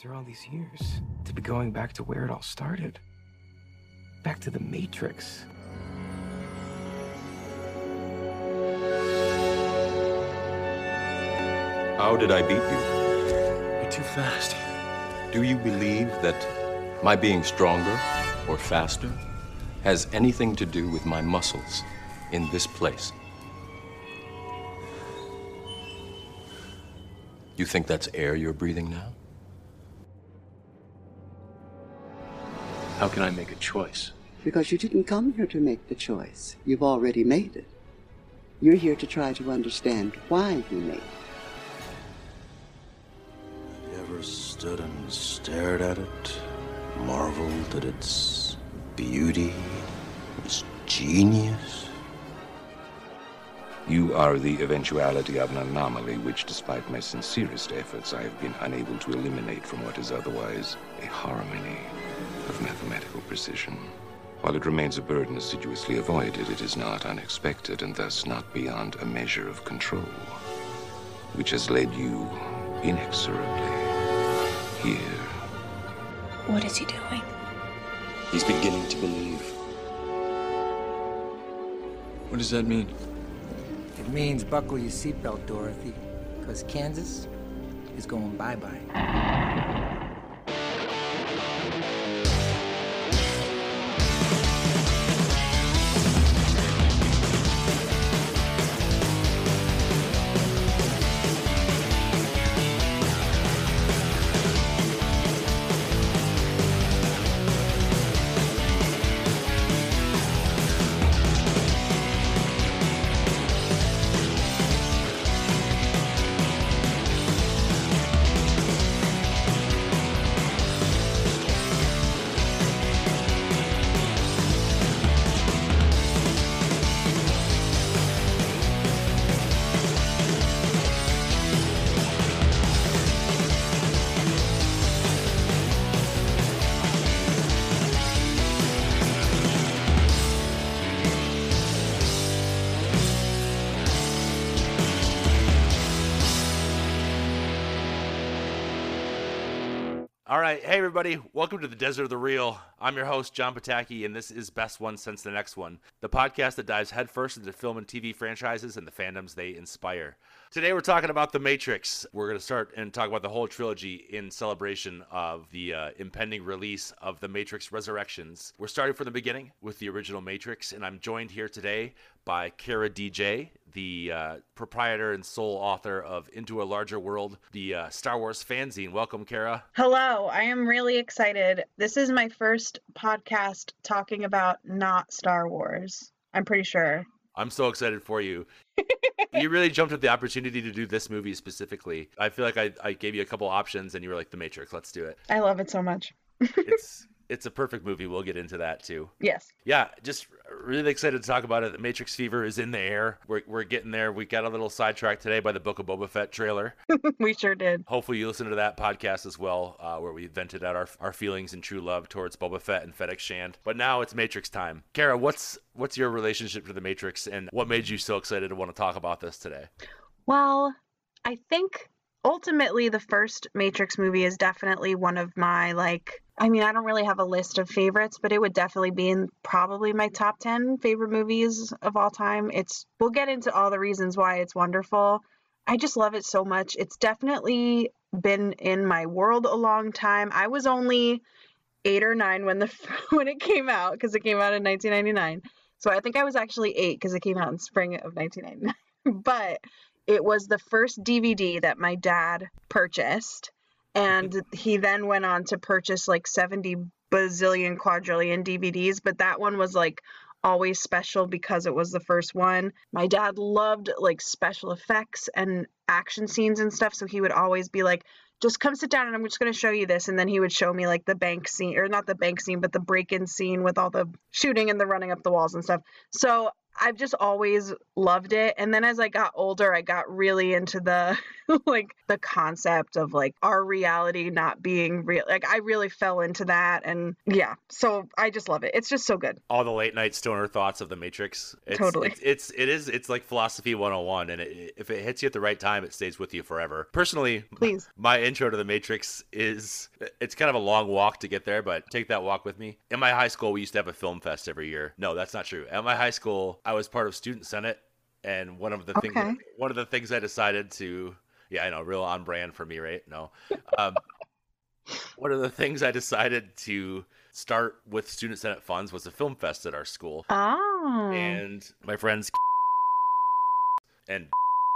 after all these years to be going back to where it all started. Back to the Matrix. How did I beat you? You're too fast. Do you believe that my being stronger or faster has anything to do with my muscles in this place? You think that's air you're breathing now? How can I make a choice? Because you didn't come here to make the choice. You've already made it. You're here to try to understand why you made it. Have you ever stood and stared at it, marveled at its beauty, its genius? You are the eventuality of an anomaly which, despite my sincerest efforts, I have been unable to eliminate from what is otherwise a harmony of mathematical precision. While it remains a burden assiduously avoided, it is not unexpected and thus not beyond a measure of control, which has led you inexorably here. What is he doing? He's beginning to believe. What does that mean? It means buckle your seatbelt, Dorothy, because Kansas is going bye right, hey everybody, welcome to the Desert of the Real. I'm your host John Pataki, and this is Best One Since the Next One, the podcast that dives headfirst into film and TV franchises and the fandoms they inspire. Today we're talking about The Matrix. We're going to start and talk about the whole trilogy in celebration of the uh, impending release of The Matrix Resurrections. We're starting from the beginning with the original Matrix, and I'm joined here today by Kara DJ, the uh, proprietor and sole author of Into a Larger World, the uh, Star Wars fanzine. Welcome, Kara. Hello, I am really excited. This is my first podcast talking about not Star Wars. I'm pretty sure. I'm so excited for you. you really jumped at the opportunity to do this movie specifically. I feel like I, I gave you a couple options and you were like, The Matrix, let's do it. I love it so much. It's it's a perfect movie. We'll get into that too. Yes. Yeah, just really excited to talk about it. The Matrix fever is in the air. We're, we're getting there. We got a little sidetracked today by the Book of Boba Fett trailer. we sure did. Hopefully, you listen to that podcast as well, uh, where we vented out our, our feelings and true love towards Boba Fett and Fennec Shand. But now it's Matrix time. Kara, what's what's your relationship to the Matrix, and what made you so excited to want to talk about this today? Well, I think ultimately the first Matrix movie is definitely one of my like I mean, I don't really have a list of favorites, but it would definitely be in probably my top 10 favorite movies of all time. It's we'll get into all the reasons why it's wonderful. I just love it so much. It's definitely been in my world a long time. I was only 8 or 9 when the when it came out because it came out in 1999. So I think I was actually 8 cuz it came out in spring of 1999. but it was the first DVD that my dad purchased and he then went on to purchase like 70 bazillion quadrillion DVDs, but that one was like always special because it was the first one. My dad loved like special effects and action scenes and stuff, so he would always be like, just come sit down and I'm just going to show you this. And then he would show me like the bank scene, or not the bank scene, but the break in scene with all the shooting and the running up the walls and stuff. So I've just always loved it. And then as I got older, I got really into the like the concept of like our reality not being real. Like I really fell into that and yeah. So I just love it. It's just so good. All the late night stoner thoughts of the Matrix. It's, Totally. It's, it's it is it's like philosophy 101 and it, if it hits you at the right time it stays with you forever. Personally, Please. my intro to the Matrix is it's kind of a long walk to get there, but take that walk with me. In my high school, we used to have a film fest every year. No, that's not true. At my high school, I was part of student senate, and one of the things one of the things I decided to yeah, I know, real on brand for me, right? No, um, one of the things I decided to start with student senate funds was a film fest at our school, Oh. and my friends and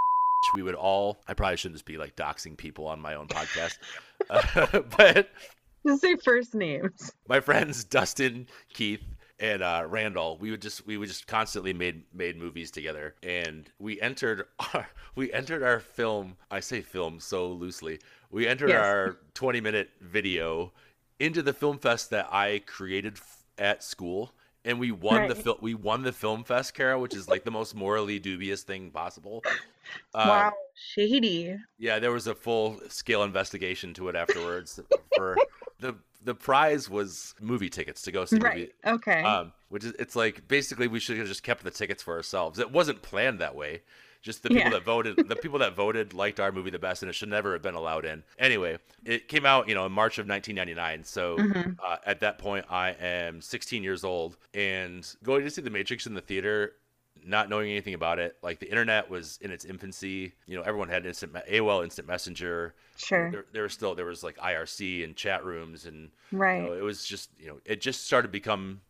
we would all I probably shouldn't just be like doxing people on my own podcast, uh, but Just say first names. my friends Dustin, Keith, and uh, Randall, we would just we would just constantly made made movies together, and we entered our, we entered our film. I say film so loosely. We entered Yes. our twenty minute video into the film fest that I created f- at school. And we won the film. We won the film fest, Kara, which is like the most morally dubious thing possible. Uh, wow. Shady. yeah, there was a full scale investigation to it afterwards. for the the prize was movie tickets to go see the Right. movie. Okay. Um, which is it's like basically we should have just kept the tickets for ourselves. It wasn't planned that way. Just the people Yeah. that voted, the people that voted liked our movie the best, and it should never have been allowed in. Anyway, it came out, you know, in March of 1999. So Mhm. uh, at that point, I am 16 years old, and going to see The Matrix in the theater, not knowing anything about it, like the internet was in its infancy. You know, everyone had instant AOL Instant Messenger. Sure. There, there was still there was like IRC and chat rooms, and Right. you know, it was just you know it just started to become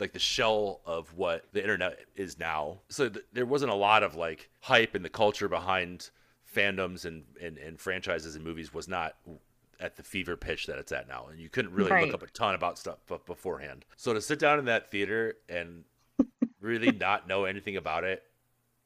like the shell of what the internet is now. So th- there wasn't a lot of like hype and the culture behind fandoms and, and, and franchises and movies was not at the fever pitch that it's at now. And you couldn't really Right. look up a ton about stuff beforehand. So to sit down in that theater and really not know anything about it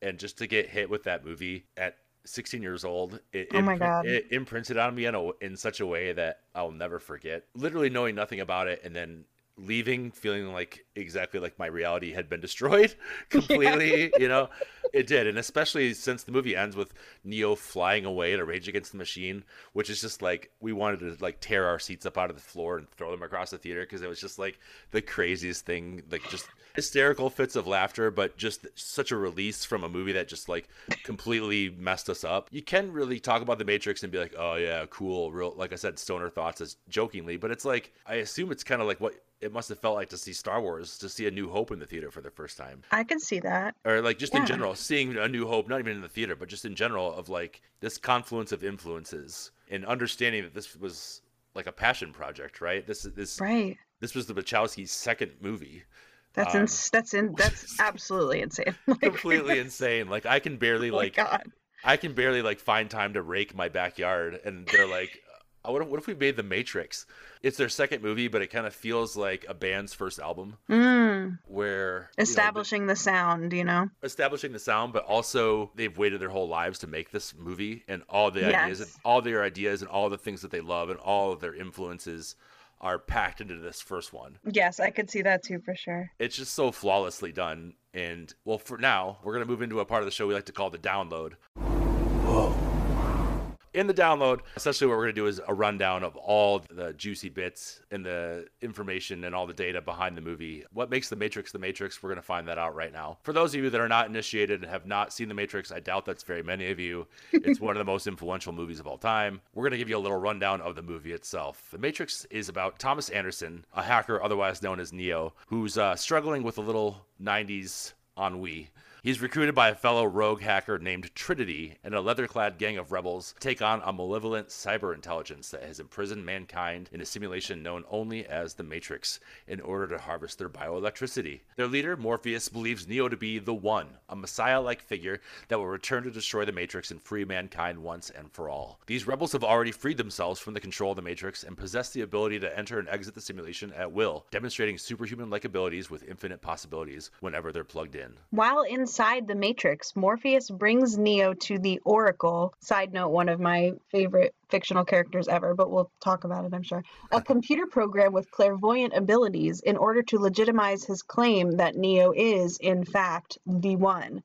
and just to get hit with that movie at 16 years old, it, Oh my God. it imprinted on me in, a, in such a way that I'll never forget. Literally knowing nothing about it and then leaving feeling like exactly like my reality had been destroyed completely you know? It did and especially since the movie ends with neo flying away in a rage against the machine which is just like we wanted to like tear our seats up out of the floor and throw them across the theater because it was just like the craziest thing like just hysterical fits of laughter but just such a release from a movie that just like completely messed us up. You can really talk about the matrix and be like oh yeah cool real like i said stoner thoughts as jokingly but it's like i assume it's kind of like what it must have felt like to see star wars to see a new hope in the theater for the first time I can see that. or like just in general seeing a new hope not even in the theater but just in general of like this confluence of influences and understanding that this was like a passion project right this this Right. this was the wachowskis second movie That's Um, ins- that's in that's absolutely insane. Like, completely insane like i can barely oh like God. i can barely like find time to rake my backyard and they're like "Uh, what if, what if we made the matrix it's their second movie but it kind of feels like a band's first album Mm. where you know, the- Establishing the sound, you know. establishing the sound, but also they've waited their whole lives to make this movie, and all the ideas, and all their ideas, and all the things that they love, and all of their influences are packed into this first one. Yes, I could see that too for sure. It's just so flawlessly done. And well, for now, we're gonna move into a part of the show we like to call the download. In the download, essentially what we're going to do is a rundown of all the juicy bits and the information and all the data behind the movie. What makes The Matrix The Matrix? We're going to find that out right now. For those of you that are not initiated and have not seen The Matrix, I doubt that's very many of you. It's one of the most influential movies of all time. We're going to give you a little rundown of the movie itself. The Matrix is about Thomas Anderson, a hacker otherwise known as Neo, who's uh, struggling with a little 90s ennui. He's recruited by a fellow rogue hacker named Trinity and a leather clad gang of rebels take on a malevolent cyber intelligence that has imprisoned mankind in a simulation known only as the Matrix in order to harvest their bioelectricity. Their leader, Morpheus, believes Neo to be the One, a messiah like figure that will return to destroy the Matrix and free mankind once and for all. These rebels have already freed themselves from the control of the Matrix and possess the ability to enter and exit the simulation at will, demonstrating superhuman like abilities with infinite possibilities whenever they're plugged in. While inside inside the Matrix, Morpheus brings Neo to the Oracle. Side note, one of my favorite fictional characters ever, but we'll talk about it, I'm sure. A computer program with clairvoyant abilities in order to legitimize his claim that Neo is, in fact, the one.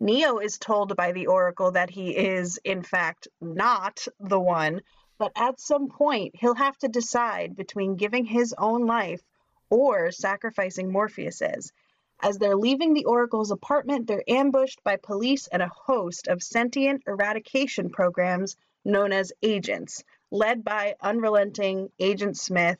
Neo is told by the Oracle that he is, in fact, not the one, but at some point he'll have to decide between giving his own life or sacrificing Morpheus's. As they're leaving the Oracle's apartment, they're ambushed by police and a host of sentient eradication programs known as agents, led by unrelenting Agent Smith.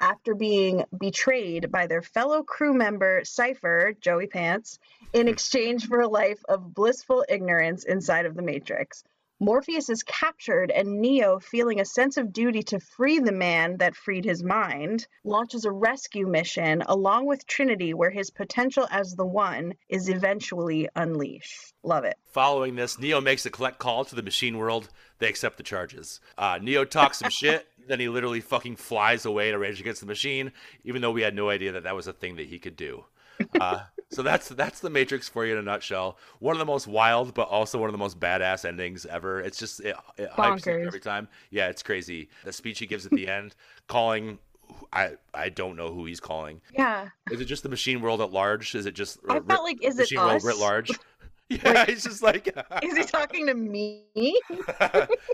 After being betrayed by their fellow crew member Cypher, Joey Pants, in hmm. exchange for a life of blissful ignorance inside of the Matrix. Morpheus is captured, and Neo, feeling a sense of duty to free the man that freed his mind, launches a rescue mission along with Trinity, where his potential as the One is eventually unleashed. Love it. Following this, Neo makes a collect call to the machine world. They accept the charges. Uh, Neo talks some shit, then he literally fucking flies away to rage against the machine, even though we had no idea that that was a thing that he could do. Uh, so that's that's the Matrix for you in a nutshell. One of the most wild, but also one of the most badass endings ever. It's just it, it hypes every time. Yeah, it's crazy. The speech he gives at the end, calling. I I don't know who he's calling. Yeah. Is it just the machine world at large? Is it just I felt like, is it machine world us? writ large? Yeah, he's just like Is he talking to me?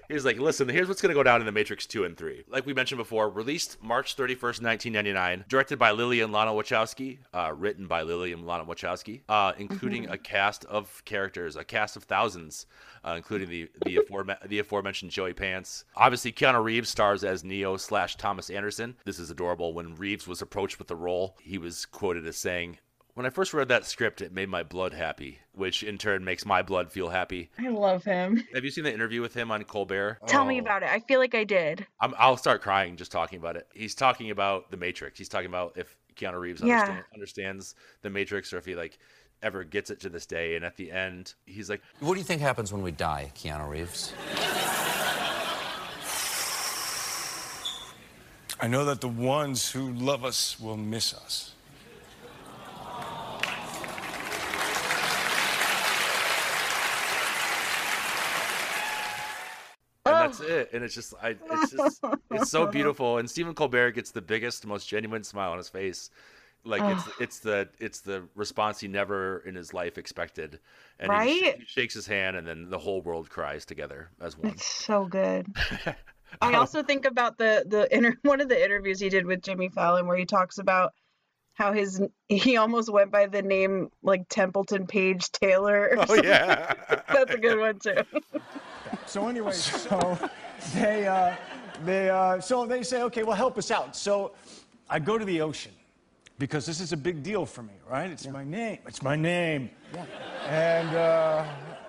He's like, listen, here's what's going to go down in The Matrix 2 and 3. Like we mentioned before, released March 31st, 1999, directed by Lilly and Lana Wachowski, uh, written by Lilly and Lana Wachowski, uh, including Mhm. a cast of characters, a cast of thousands, uh, including the the, the aforementioned Joey Pants. Obviously, Keanu Reeves stars as Neo slash Thomas Anderson. This is adorable. When Reeves was approached with the role, he was quoted as saying, when I first read that script, it made my blood happy, which in turn makes my blood feel happy. I love him. Have you seen the interview with him on Colbert? Tell me Oh. about it. I feel like I did. I'm, I'll start crying just talking about it. He's talking about the Matrix. He's talking about if Keanu Reeves Yeah. understand, understands the Matrix or if he like ever gets it to this day. And at the end, he's like, What do you think happens when we die, Keanu Reeves? I know that the ones who love us will miss us. That's it. And it's just, I, it's just, it's so beautiful. And Stephen Colbert gets the biggest, most genuine smile on his face. Like it's, it's the, it's the response he never in his life expected. And he, Right? sh- he shakes his hand, and then the whole world cries together as one. It's so good. I oh. also think about the the inter- one of the interviews he did with Jimmy Fallon where he talks about how his he almost went by the name like Templeton Page Taylor. or Oh, something. yeah. that's a good one too. So anyway, so they uh, they uh, so they say, okay, well, help us out. So I go to the ocean because this is a big deal for me, right? It's my name. It's my name. And uh,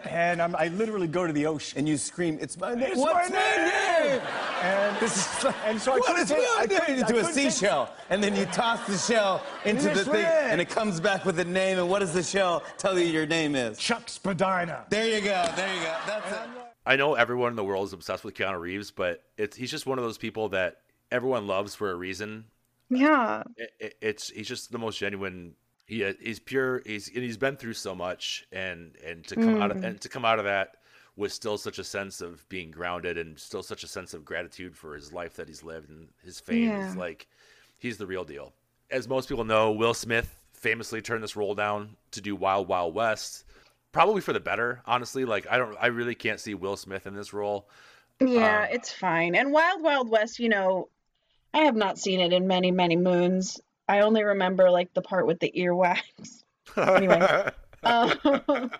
and I'm, I literally go to the ocean. And you scream, "It's my name! It's What's my my name!" name?" And This is and so I what couldn't take- my I name? couldn't- You I do a couldn't take- seashell, and then you toss the shell into This the thing, it. and it comes back with a name. And what does the shell tell you your name is? Chuck Spadina. There you go. There you go. That's it. I know everyone in the world is obsessed with Keanu Reeves, but it's he's just one of those people that everyone loves for a reason. Yeah. It, it, it's he's just the most genuine. He uh, he's pure. He's and he's been through so much, and and to come out of and mm. to come out of that with still such a sense of being grounded and still such a sense of gratitude for his life that he's lived and his fame is like he's the real deal. As most people know, Will Smith famously turned this role down to do Wild Wild West, probably for the better. Honestly, like I don't, I really can't see Will Smith in this role. Yeah, Um, it's fine. And Wild Wild West, you know, I have not seen it in many, many moons. I only remember like the part with the earwax. Anyway. Um,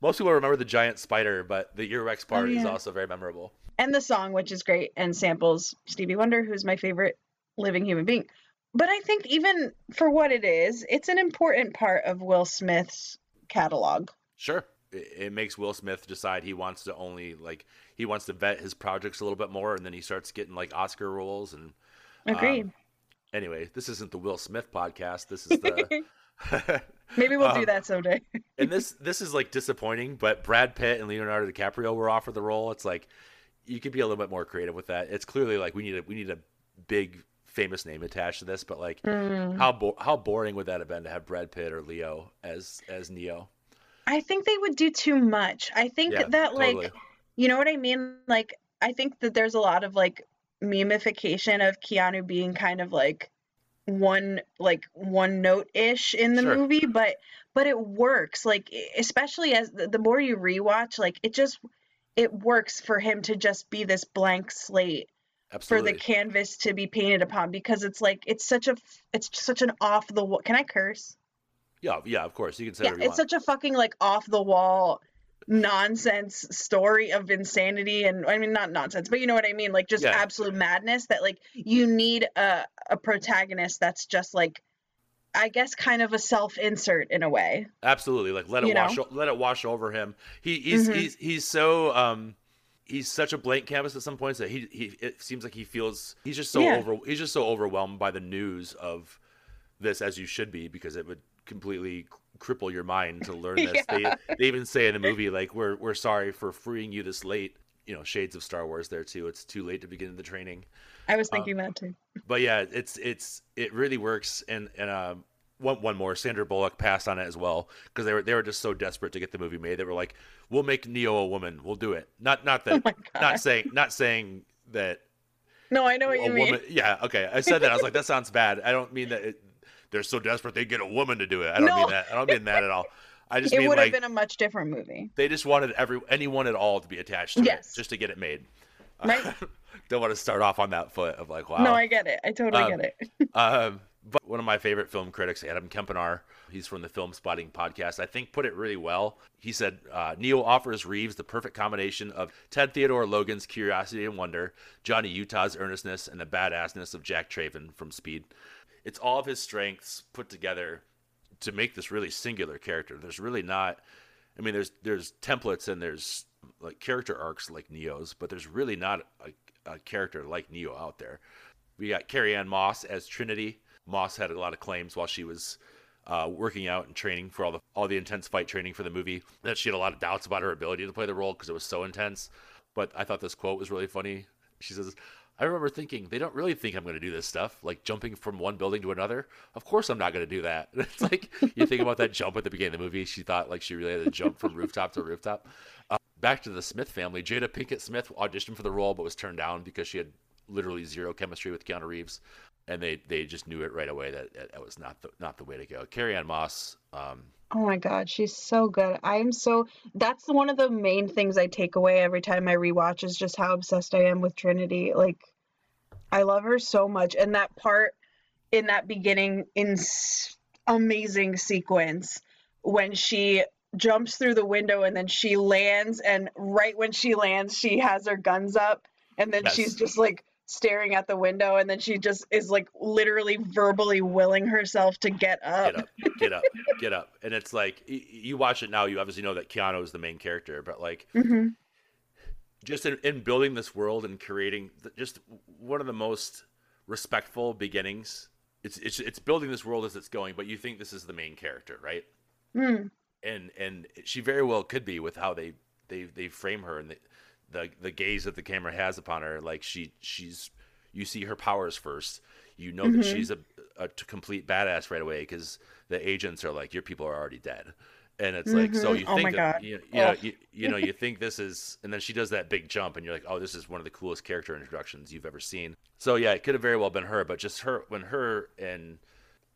Most people remember the giant spider, but the earwax part is Oh, yeah. also very memorable. and the song, which is great and samples Stevie Wonder, who's my favorite living human being. But I think even for what it is, it's an important part of Will Smith's catalog. Sure, it, it makes Will Smith decide he wants to only like he wants to vet his projects a little bit more, and then he starts getting like Oscar roles and. um, anyway, this isn't the Will Smith podcast. This is the. Maybe we'll do um, that someday. and this this is like disappointing, but Brad Pitt and Leonardo DiCaprio were offered the role. It's like you could be a little bit more creative with that. It's clearly like we need a we need a big famous name attached to this, but like Mm. how bo- how boring would that have been to have Brad Pitt or Leo as as Neo? I think they would do too much. I think Yeah, that like totally. you know what I mean? Like I think that there's a lot of like memification of Keanu being kind of like one like one note ish in the Sure. movie, but but it works. Like especially as the, the more you rewatch, like it just it works for him to just be this blank slate Absolutely. for the canvas to be painted upon because it's like it's such a it's such an off the wall. Can I curse? Yeah, yeah, of course. You can say Yeah, it's such a fucking like off the wall nonsense story of insanity and I mean not nonsense, but you know what I mean, like just Yeah. absolute madness that like you need a a protagonist that's just like I guess kind of a self-insert in a way. Absolutely, like let it You wash know? let it wash over him. He he's Mhm. he's he's so um he's such a blank canvas at some points that he he it seems like he feels he's just so Yeah. over he's just so overwhelmed by the news of this as you should be because it would completely cripple your mind to learn this. Yeah. They they even say in the movie like we're we're sorry for freeing you this late. You know, shades of Star Wars there too. It's too late to begin the training I was thinking that too. but yeah, it's it's it really works. And and um, one one more, Sandra Bullock passed on it as well because they were they were just so desperate to get the movie made. They were like, "We'll make Neo a woman. We'll do it." Not not that not saying not saying that No, I know what you mean. Yeah, okay. I said that. I was like, that sounds bad. I don't mean that. It, they're so desperate they get a woman to do it. I don't No. mean that. I don't mean that at all. I just it mean would like have been a much different movie. they just wanted every anyone at all to be attached to Yes. it just to get it made. Right. don't want to start off on that foot of like, wow. No, I get it. I totally Um, get it. um, but one of my favorite film critics, Adam Kempenaar, he's from the Film Spotting podcast, I think put it really well. He said, uh, Neo offers Reeves the perfect combination of Ted Theodore Logan's curiosity and wonder, Johnny Utah's earnestness, and the badassness of Jack Traven from Speed. It's all of his strengths put together to make this really singular character. There's really not, I mean, there's there's templates and there's like character arcs like Neo's, but there's really not a, a character like Neo out there. We got Carrie Ann Moss as Trinity. Moss had a lot of claims while she was uh, working out and training for all the all the intense fight training for the movie that she had a lot of doubts about her ability to play the role because it was so intense. But I thought this quote was really funny. She says, "I remember thinking they don't really think I'm going to do this stuff, like jumping from one building to another. Of course I'm not going to do that." It's like you think about that jump at the beginning of the movie. She thought like she really had to jump from rooftop to rooftop. Uh, back to the Smith family. Jada Pinkett Smith auditioned for the role but was turned down because she had literally zero chemistry with Keanu Reeves, and they they just knew it right away that that, was not the not the way to go. Carrie Ann Moss. Um, Oh my god, she's so good. I'm so that's one of the main things I take away every time I rewatch is just how obsessed I am with Trinity. Like I love her so much and that part in that beginning in amazing sequence when she jumps through the window and then she lands and right when she lands she has her guns up and then Yes. she's just like staring at the window and then she just is like literally verbally willing herself to get up. get up, get up, get up, and it's like you watch it now. You obviously know that Keanu is the main character, but like hmm just in, in building this world and creating th- just one of the most respectful beginnings. It's, it's it's building this world as it's going, but you think this is the main character, right? Mm. and and she very well could be with how they they they frame her and the the, the gaze that the camera has upon her like she she's you see her powers first you know that Mhm. she's a complete badass right away because the agents are like your people are already dead and it's like so Mhm. you Oh think my that God. you, you know you, you know you think this is and then she does that big jump and you're like oh this is one of the coolest character introductions you've ever seen so yeah it could have very well been her but just her when her and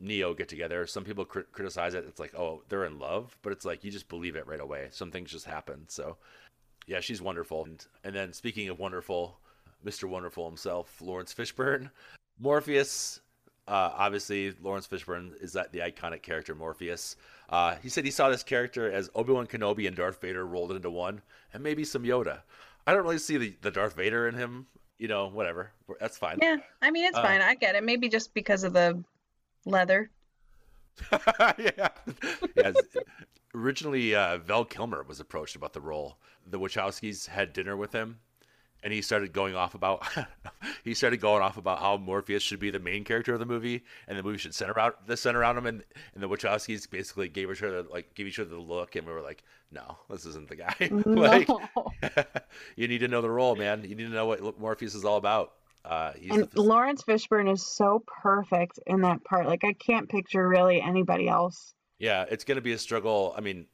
Neo get together. Some people crit- criticize it. It's like, oh, they're in love, but it's like you just believe it right away. Some things just happen. So, yeah, she's wonderful. And, and then speaking of wonderful, Mr. Wonderful himself, Laurence Fishburne, Morpheus. Uh, obviously, Laurence Fishburne is that the iconic character Morpheus. Uh, he said he saw this character as Obi Wan Kenobi and Darth Vader rolled into one, and maybe some Yoda. I don't really see the, the Darth Vader in him. You know, whatever. That's fine. Yeah, I mean it's Uh, fine. I get it. Maybe just because of the leather. yeah. yeah. Originally, uh, Val Kilmer was approached about the role. The Wachowskis had dinner with him, and he started going off about he started going off about how Morpheus should be the main character of the movie, and the movie should center out the center around him. And, and the Wachowskis basically gave each other like gave each other the look, and we were like, no, this isn't the guy. like, you need to know the role, man. You need to know what Morpheus is all about. Uh, he's And Laurence Fishburne is so perfect in that part. Like I can't picture really anybody else. Yeah, it's going to be a struggle. I mean,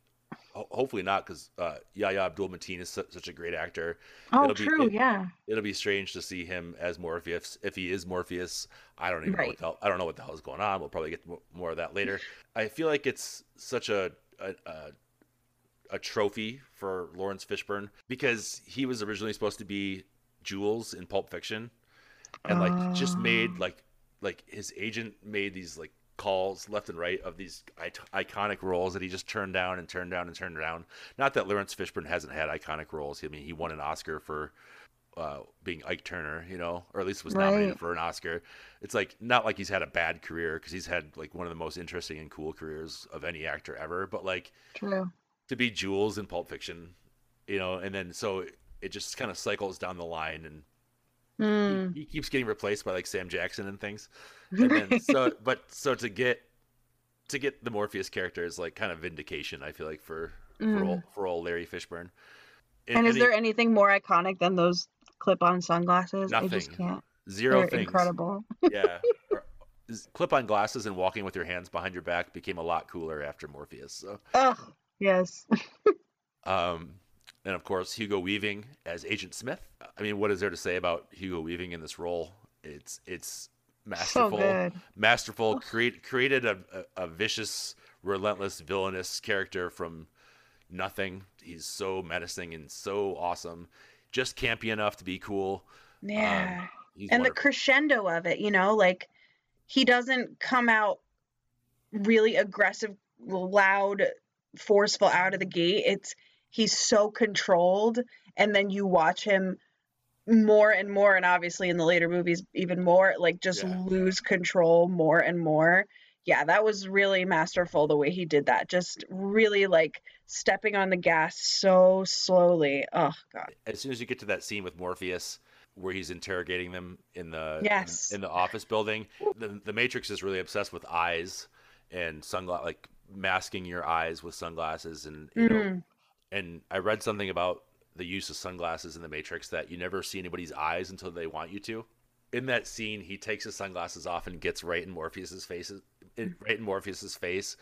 ho- hopefully not, because uh, Yahya Abdul Mateen is su- such a great actor. Oh, It'll be- true. it- yeah. It'll be strange to see him as Morpheus if he is Morpheus. I don't even know Right. what the hell, I don't know what the hell is going on. We'll probably get more of that later. I feel like it's such a a, a a trophy for Laurence Fishburne because he was originally supposed to be Jules in Pulp Fiction, and like just made Oh. like like his agent made these like calls left and right of these iconic roles that he just turned down and turned down and turned down. Not that Laurence Fishburne hasn't had iconic roles. I mean, he won an Oscar for uh, being Ike Turner, you know, or at least was nominated Right. for an Oscar. It's like not like he's had a bad career because he's had like one of the most interesting and cool careers of any actor ever. But like True. to be Jules in Pulp Fiction, you know, and then so it just kind of cycles down the line and Hmm. he keeps getting replaced by like Sam Jackson and things. And then so but so to get to get the Morpheus character is like kind of vindication, I feel like for for all for old Larry Fishburne. And, is he- there anything more iconic than those clip-on sunglasses? I just Nothing. can't. zero They're things. incredible. yeah. Clip on glasses and walking with your hands behind your back became a lot cooler after Morpheus. So Ugh. Yes. Um, and of course, Hugo Weaving as Agent Smith. I mean, what is there to say about Hugo Weaving in this role? It's it's masterful, good. masterful. Create created a, a, a vicious, relentless, villainous character from nothing. He's so menacing and so awesome. Just campy enough to be cool. Yeah. Um, and the crescendo of it, you know, like he doesn't come out really aggressive, loud, forceful out of the gate. It's he's so controlled, and then you watch him more and more, and obviously in the later movies even more, like just Yeah. lose control more and more. Yeah, that was really masterful the way he did that. Just really like stepping on the gas so slowly. Oh god. as soon as you get to that scene with Morpheus where he's interrogating them in the Yes. in, in the office building, the, the Matrix is really obsessed with eyes and sunglass like masking your eyes with sunglasses and you know Mhm. and I read something about the use of sunglasses in the Matrix that you never see anybody's eyes until they want you to. In that scene, he takes his sunglasses off and gets right in Morpheus's face, in, right in Morpheus's face,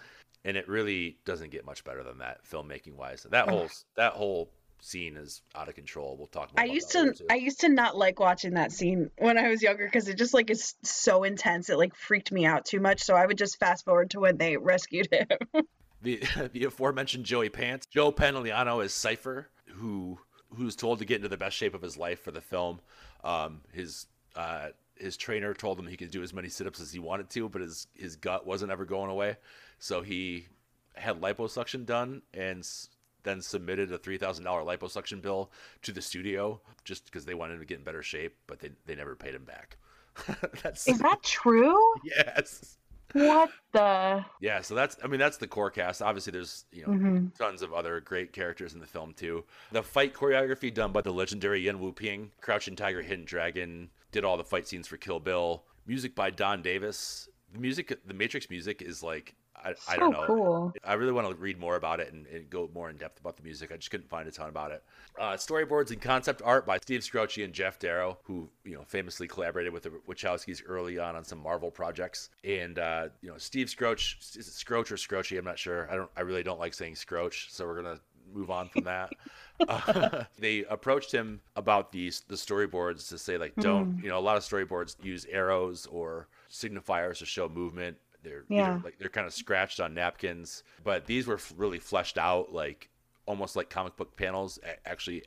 and it really doesn't get much better than that filmmaking wise. That whole mm. that whole scene is out of control. We'll talk. More I about used that to. I used to not like watching that scene when I was younger because it just like is so intense. It like freaked me out too much. So I would just fast forward to when they rescued him. the the aforementioned Joey Pants. Joe Pantoliano is Cypher, who who's told to get into the best shape of his life for the film. Um, his uh, his trainer told him he could do as many sit-ups as he wanted to, but his his gut wasn't ever going away. So he had liposuction done and s- then submitted a three thousand dollar liposuction bill to the studio just because they wanted him to get in better shape, but they they never paid him back. That's is that true? yes. What the? Yeah, so that's I mean that's the core cast. Obviously there's, you know, Mhm. tons of other great characters in the film too. The fight choreography done by the legendary Yuen Woo-ping, Crouching Tiger, Hidden Dragon, did all the fight scenes for Kill Bill. Music by Don Davis. The music the Matrix music is like I, I don't know. cool. I really want to read more about it and, and go more in depth about the music. I just couldn't find a ton about it. Uh, storyboards and concept art by Steve Skroce and Geof Darrow, who you know famously collaborated with the Wachowskis early on on some Marvel projects. And uh, you know Steve Skroce, is it Scroce or Scroce? I'm not sure. I don't. I really don't like saying Scroce, so we're gonna move on from that. uh, they approached him about these the storyboards to say like don't Mm. you know a lot of storyboards use arrows or signifiers to show movement. They're Yeah. like they're kind of scratched on napkins, but these were really fleshed out like almost like comic book panels, actually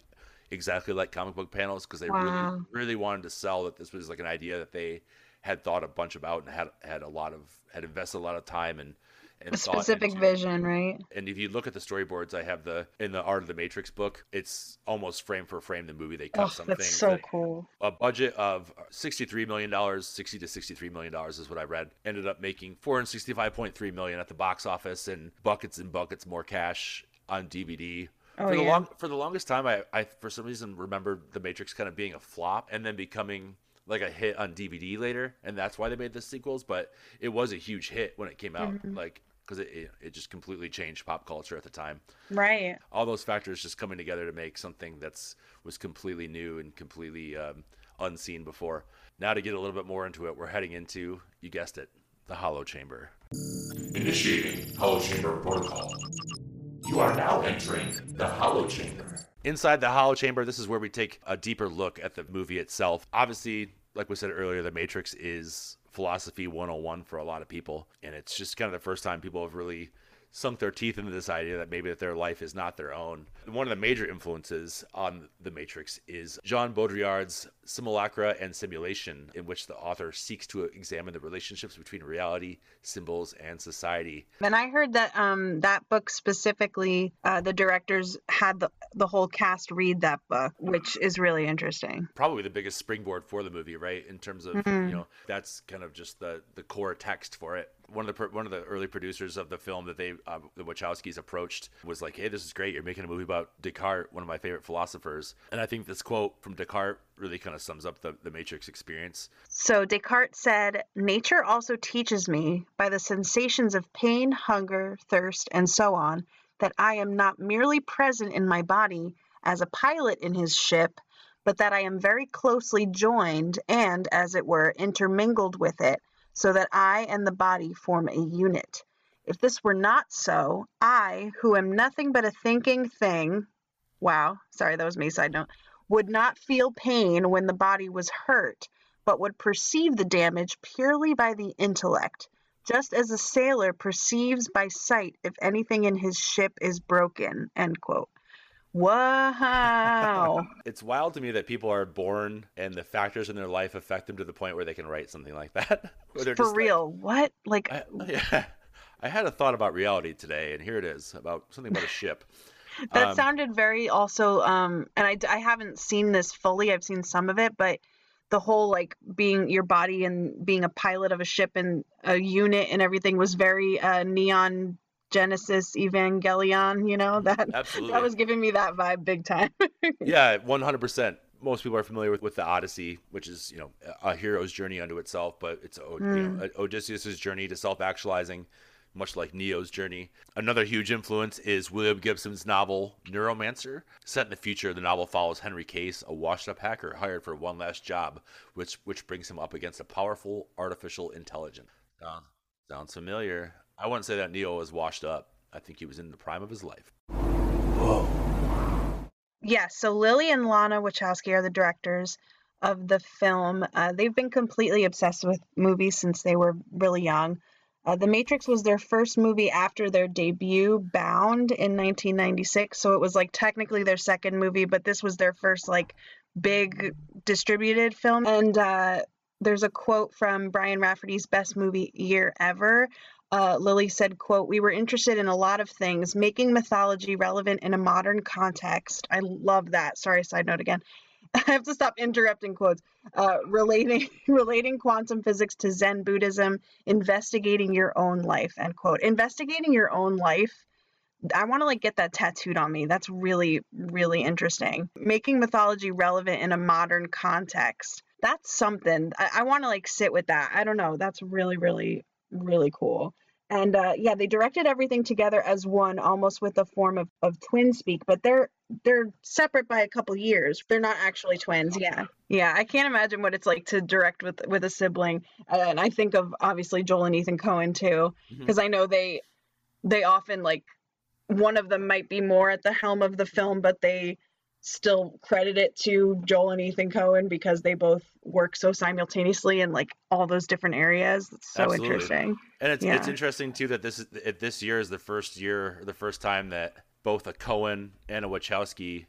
exactly like comic book panels because they really Wow. really wanted to sell that this was like an idea that they had thought a bunch about and had had a lot of had invested a lot of time and and A specific into. vision, right? And if you look at the storyboards, I have the in the Art of the Matrix book. It's almost frame for frame the movie. They cut Oh, some that's so that- cool. a budget of sixty-three million dollars, sixty to sixty-three million dollars is what I read. Ended up making four hundred sixty-five point three million at the box office, and buckets and buckets more cash on DVD. Oh, for the yeah. long for the longest time, I, I for some reason remembered the Matrix kind of being a flop and then becoming like a hit on DVD later, and that's why they made the sequels. But it was a huge hit when it came out, Mhm. like because it, it it just completely changed pop culture at the time Right. all those factors just coming together to make something that's was completely new and completely um, unseen before. Now to get a little bit more into it, we're heading into you guessed it, the Hollow Chamber. Initiating Hollow Chamber Protocol. You You are now entering the Hollow Chamber. Inside the Hollow Chamber, this is where we take a deeper look at the movie itself. Obviously, like we said earlier, The Matrix is philosophy 101 for a lot of people. And it's just kind of the first time people have really sunk their teeth into this idea that maybe that their life is not their own. One of the major influences on The Matrix is Jean Baudrillard's Simulacra and Simulation, in which the author seeks to examine the relationships between reality, symbols, and society. And I heard that um, that book specifically, uh, the directors had the, the whole cast read that book, which is really interesting. Probably the biggest springboard for the movie, right? In terms of, Mhm. you know, that's kind of just the, the core text for it. One of the one of the early producers of the film that they uh, the Wachowskis approached was like, "Hey, this is great. You're making a movie about Descartes, one of my favorite philosophers." And I think this quote from Descartes really kind of sums up the, the Matrix experience. So Descartes said, Nature also teaches me, by the sensations of pain, hunger, thirst, and so on, that I am not merely present in my body as a pilot in his ship, but that I am very closely joined and, as it were, intermingled with it, so that I and the body form a unit. If this were not so, I, who am nothing but a thinking thing, wow, sorry, that was me, side note, would not feel pain when the body was hurt, but would perceive the damage purely by the intellect, just as a sailor perceives by sight if anything in his ship is broken. End quote. Wow. It's wild to me that people are born and the factors in their life affect them to the point where they can write something like that. For just like, real. what? Like, yeah. I had a thought about reality today, and here it is about something about a ship. that Um, sounded very also, um, and I, I haven't seen this fully, I've seen some of it, but the whole like being your body and being a pilot of a ship and a unit and everything was very uh, neon genesis evangelion you know that Absolutely. that was giving me that vibe big time yeah, one hundred percent. Most people are familiar with, with the Odyssey, which is you know a hero's journey unto itself, but it's O- you Mm. know, Odysseus's journey to self-actualizing, much like Neo's journey. Another huge influence is William Gibson's novel Neuromancer. Set in the future, the novel follows Henry Case, a washed-up hacker hired for one last job, which which brings him up against a powerful artificial intelligence. Sounds sounds familiar. I wouldn't say that Neo was washed up. I think he was in the prime of his life. Yeah, so Lily and Lana Wachowski are the directors of the film. Uh, they've been completely obsessed with movies since they were really young. Uh, the Matrix was their first movie after their debut, Bound, in 1996. So it was like technically their second movie, but this was their first like big distributed film. And uh, there's a quote from Brian Raftery's best movie year ever. Uh, Lily said, quote, we were interested in a lot of things, making mythology relevant in a modern context. I love that. Sorry, side note again. I have to stop interrupting quotes. Uh, relating relating quantum physics to Zen Buddhism, investigating your own life, end quote. Investigating your own life. I want to like get that tattooed on me. That's really, really interesting. Making mythology relevant in a modern context. That's something. I, I want to like sit with that. I don't know. That's really, really, really cool. And uh, yeah, they directed everything together as one, almost with a form of, of twin speak, but they're they're separate by a couple years. They're not actually twins. Yeah, yeah. I can't imagine what it's like to direct with with a sibling. Uh, and I think of obviously Joel and Ethan Coen too, because I know they they often like one of them might be more at the helm of the film, but they still credit it to Joel and Ethan Coen because they both work so simultaneously in like all those different areas. It's so Absolutely. interesting. And it's it's interesting too that this is this year is the first year, the first time that both a Coen and a Wachowski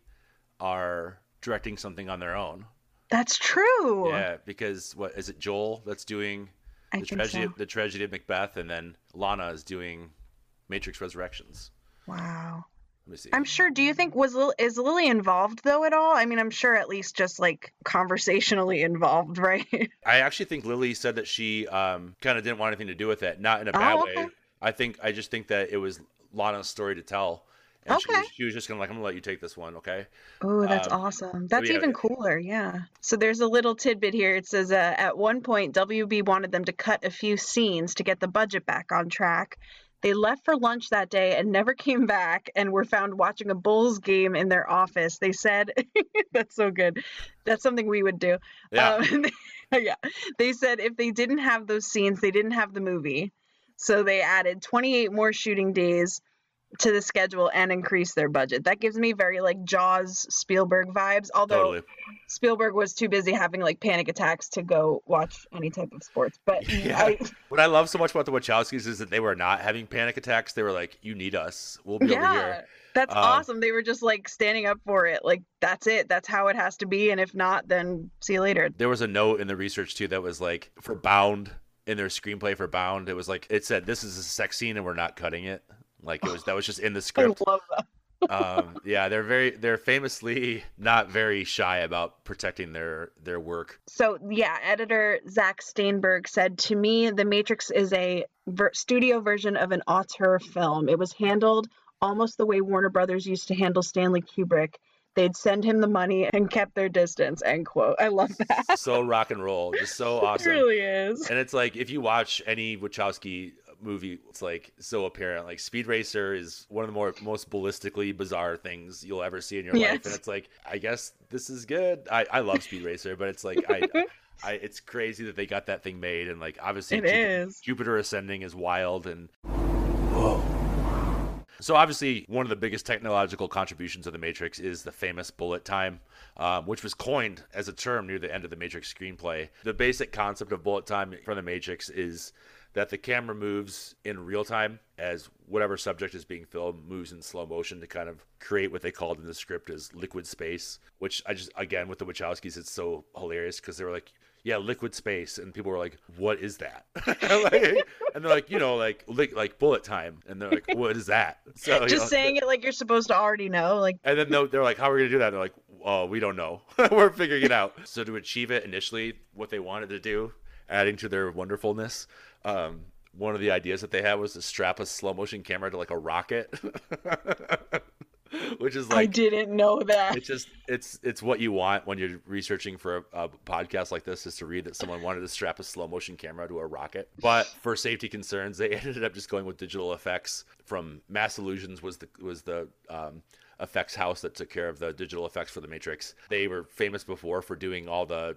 are directing something on their own. That's true. Yeah, because what is it? Joel that's doing the tragedy, so. the tragedy of Macbeth, and then Lana is doing Matrix Resurrections. Wow. Let me see. I'm sure. Do you think was is Lily involved though at all? I mean, I'm sure at least just like conversationally involved, right? I actually think Lily said that she um, kind of didn't want anything to do with it, not in a bad Oh, way. okay. I think I just think that it was Lana's story to tell, and she, Okay. was, she was just gonna like, I'm gonna let you take this one, okay? Oh, that's Um, awesome. That's yeah, even cooler. Yeah. So there's a little tidbit here. It says uh, at one point, WB wanted them to cut a few scenes to get the budget back on track. They left for lunch that day and never came back and were found watching a Bulls game in their office. They said, that's so good. That's something we would do. Yeah. Um, yeah. They said if they didn't have those scenes, they didn't have the movie. So they added 28 more shooting days to the schedule and increase their budget. That gives me very like Jaws Spielberg vibes. Although Totally. Spielberg was too busy having like panic attacks to go watch any type of sports. But Yeah. I, What I love so much about the Wachowskis is that they were not having panic attacks. They were like, "You need us. We'll be over here." that's Um, awesome. They were just like standing up for it. Like that's it. That's how it has to be. And if not, then see you later. There was a note in the research too that was like for Bound in their screenplay for Bound. It was like it said, "This is a sex scene and we're not cutting it." Like it was that was just in the script. I love that. um, yeah, they're very they're famously not very shy about protecting their their work. So yeah, editor Zach Staenberg said to me, "The Matrix is a ver- studio version of an auteur film. It was handled almost the way Warner Brothers used to handle Stanley Kubrick. They'd send him the money and kept their distance." End quote. I love that. So rock and roll, just so awesome. It really is. And it's like if you watch any Wachowski movie, it's like so apparent. Like Speed Racer is one of the more most ballistically bizarre things you'll ever see in your life, and it's like I guess this is good. I, I love Speed Racer, but it's like I. I, it's crazy that they got that thing made, and like obviously, It Jupi- is. Jupiter Ascending is wild, and whoa so obviously, one of the biggest technological contributions of the Matrix is the famous bullet time, um, which was coined as a term near the end of the Matrix screenplay. The basic concept of bullet time from the Matrix is that the camera moves in real time as whatever subject is being filmed moves in slow motion to kind of create what they called in the script as liquid space. Which I just again with the Wachowskis, it's so hilarious because they were like. Yeah, liquid space, and people were like, "What is that?" Like- and they're like, "You know, like li- like bullet time," and they're like, "What is that?" So you Just know, saying it like you're supposed to already know. Like and then they're, they're like, "How are we gonna do that?" They're like, "Oh, we don't know. We're figuring it out." So to achieve it initially, what they wanted to do, adding to their wonderfulness, um, one of the ideas that they had was to strap a slow motion camera to like a rocket, which is like I didn't know that. it's just it's it's what you want when you're researching for a, a podcast like this is to read that someone wanted to strap a slow motion camera to a rocket but for safety concerns they ended up just going with digital effects from mass illusions was the was the um, effects house that took care of the digital effects for the matrix. They were famous before for doing all the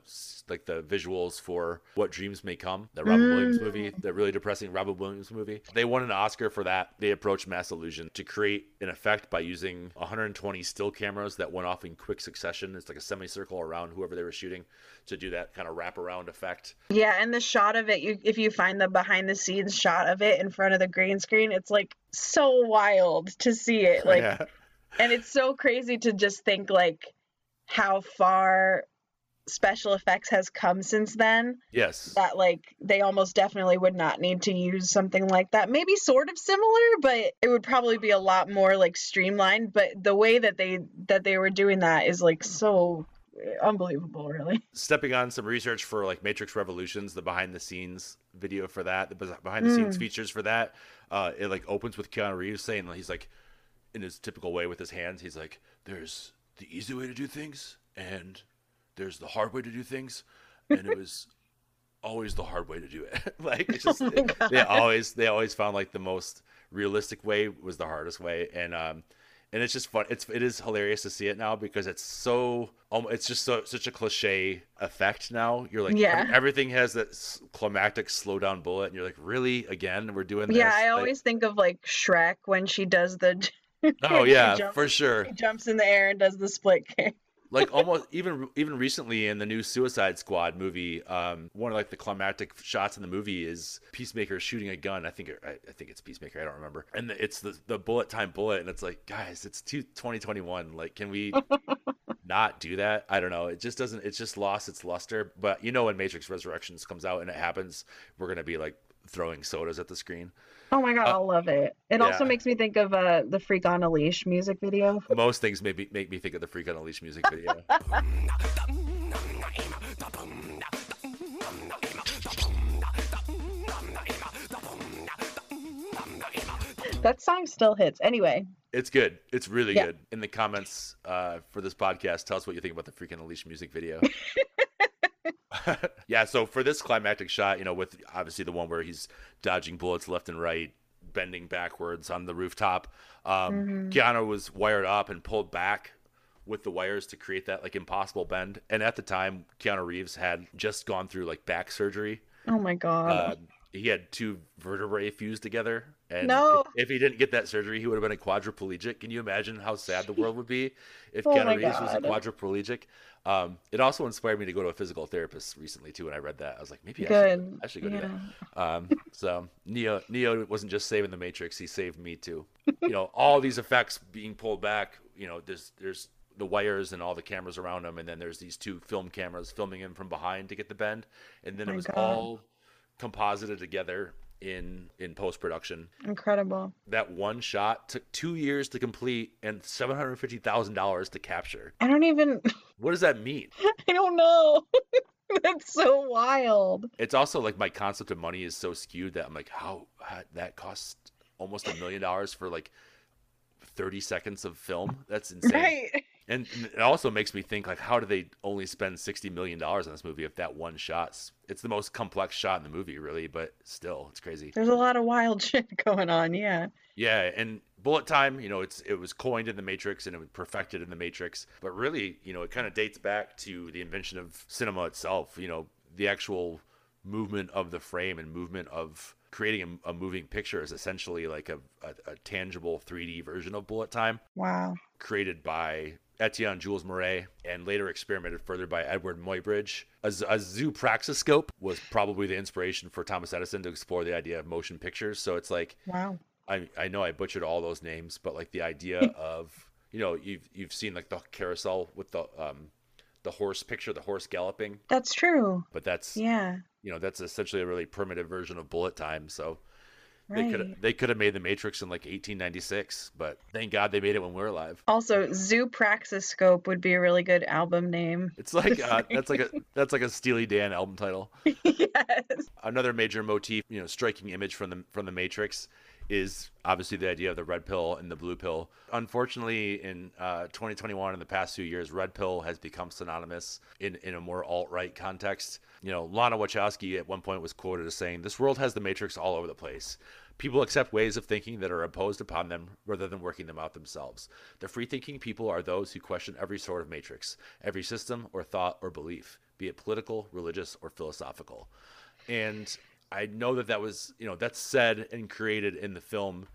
like the visuals for what dreams may come the robin mm. williams movie the really depressing robin williams movie. They won an oscar for that. They approached mass illusion to create an effect by using 120 still cameras that went off in quick succession. It's like a semicircle around whoever they were shooting to do that kind of wraparound effect. Yeah, and the shot of it, you if you find the behind the scenes shot of it in front of the green screen, it's like so wild to see it. Like yeah and it's so crazy to just think like how far special effects has come since then yes that like they almost definitely would not need to use something like that maybe sort of similar but it would probably be a lot more like streamlined but the way that they that they were doing that is like so unbelievable really stepping on some research for like Matrix Revolutions, the behind the scenes video for that, the behind the scenes Mm. features for that. Uh, it like opens with Keanu Reeves saying he's like in his typical way with his hands, he's like, "There's the easy way to do things, and there's the hard way to do things," and it was always the hard way to do it. like it's just Oh God. they always they always found like the most realistic way was the hardest way, and um. And it's just fun. It's it is hilarious to see it now because it's so um, it's just so such a cliche effect now. You're like Yeah. ev- everything has that s- climactic slow down bullet, and you're like, really again we're doing this. yeah i Like- always think of like shrek when she does the oh yeah jumps- for sure. she jumps in the air and does the split kick like almost even even recently in the new Suicide Squad movie, um, one of like the climactic shots in the movie is Peacemaker shooting a gun. I think it, I, I think it's Peacemaker. I don't remember. And it's the the bullet time bullet, and it's like, guys, it's two, 2021. Like, can we not do that? I don't know. It just doesn't. It's just lost its luster. But you know, when Matrix Resurrections comes out and it happens, we're gonna be like throwing sodas at the screen. Oh my god i love it it also makes me think of uh the freak on a leash music video Most things make me make me think of the Freak on a Leash music video. that song still hits anyway It's good. It's really Yeah. good. In the comments uh, for this podcast, tell us what you think about the Freak on a Leash music video. yeah, so for this climactic shot, you know, with obviously the one where he's dodging bullets left and right, bending backwards on the rooftop, um, Mhm. Keanu was wired up and pulled back with the wires to create that like impossible bend. And at the time, Keanu Reeves had just gone through like back surgery. oh my god Uh, he had two vertebrae fused together, and No. if, if he didn't get that surgery, he would have been a quadriplegic. Can you imagine how sad the world would be if Oh Keanu Reeves was a quadriplegic? Um, it also inspired me to go to a physical therapist recently too. When I read that, I was like, maybe I should, I should go do Yeah. that. Um, so Neo Neo wasn't just saving the Matrix; he saved me too. You know, all these effects being pulled back. You know, there's there's the wires and all the cameras around him, and then there's these two film cameras filming him from behind to get the bend, and then My it was God. all composited together in in post production. Incredible. That one shot took two years to complete and seven hundred fifty thousand dollars to capture. I don't even. What does that mean? I don't know. That's so wild. It's also like my concept of money is so skewed that I'm like, how, how that cost almost a million dollars for like thirty seconds of film? That's insane. Right. And it also makes me think like, how do they only spend sixty million dollars on this movie if that one shot's? It's the most complex shot in the movie, really, but still, it's crazy. There's a lot of wild shit going on. Yeah. Yeah, and bullet time, you know, it's it was coined in the Matrix and it was perfected in the Matrix, but really, you know, it kind of dates back to the invention of cinema itself. You know, the actual movement of the frame and movement of creating a, a moving picture is essentially like a, a, a tangible 3D version of bullet time Wow. created by Etienne Jules Marey and later experimented further by Edward Muybridge. A, a zoopraxiscope was probably the inspiration for Thomas Edison to explore the idea of motion pictures. So it's like Wow. I I know I butchered all those names, but like the idea of you know you've you've seen like the carousel with the um the horse picture, the horse galloping, That's true. but that's Yeah. you know that's essentially a really primitive version of bullet time. So they could they could have made the Matrix in like 1896, but thank God they made it when we are alive. Also, Zoo Praxiscope would be a really good album name. It's like uh, that's like a that's like a Steely Dan album title. yes. Another major motif, you know, striking image from the from the Matrix is obviously the idea of the red pill and the blue pill. Unfortunately, in uh, 2021, in the past few years, red pill has become synonymous in, in a more alt right context. You know, Lana Wachowski at one point was quoted as saying, This world has the Matrix all over the place. People accept ways of thinking that are imposed upon them rather than working them out themselves. The free thinking people are those who question every sort of matrix, every system or thought or belief, be it political, religious, or philosophical. And I know that that was, you know, that's said and created in the film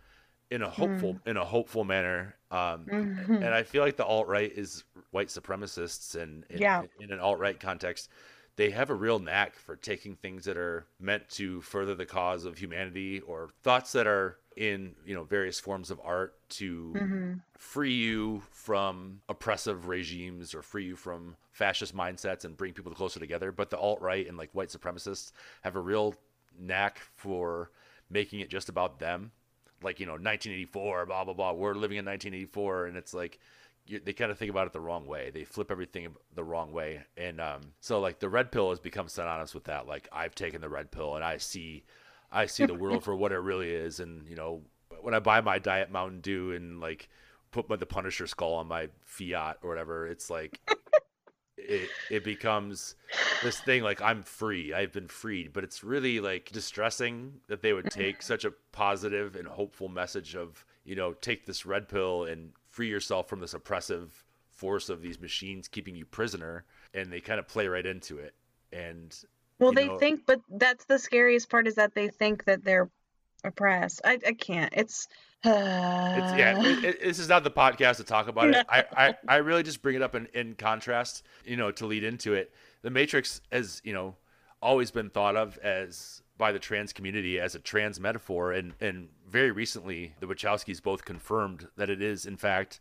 in a hopeful in a hopeful manner. Um, Mhm. And I feel like the alt right is white supremacists, and in, Yeah. in an alt right context, they have a real knack for taking things that are meant to further the cause of humanity or thoughts that are in you know various forms of art to Mhm. free you from oppressive regimes or free you from fascist mindsets and bring people closer together. But the alt right and like white supremacists have a real knack for making it just about them. Like, you know, 1984, blah, blah, blah. We're living in 1984. And it's like, you, they kind of think about it the wrong way. They flip everything the wrong way. And um, so, like, the red pill has become synonymous with that. Like, I've taken the red pill and I see. I see the world for what it really is, and you know, when I buy my Diet Mountain Dew and like put my, the Punisher skull on my Fiat or whatever, it's like it it becomes this thing like I'm free, I've been freed, but it's really like distressing that they would take mm-hmm. such a positive and hopeful message of you know take this red pill and free yourself from this oppressive force of these machines keeping you prisoner, and they kind of play right into it, and Well, they know- think, but that's the scariest part is that they think that they're oppressed. I, I can't. It's. It's, yeah, it, it- this is not the podcast to talk about it. I, I, I really just bring it up in, in contrast, you know, to lead into it. The Matrix has, you know, always been thought of as by the trans community as a trans metaphor, and and very recently the Wachowskis both confirmed that it is, in fact,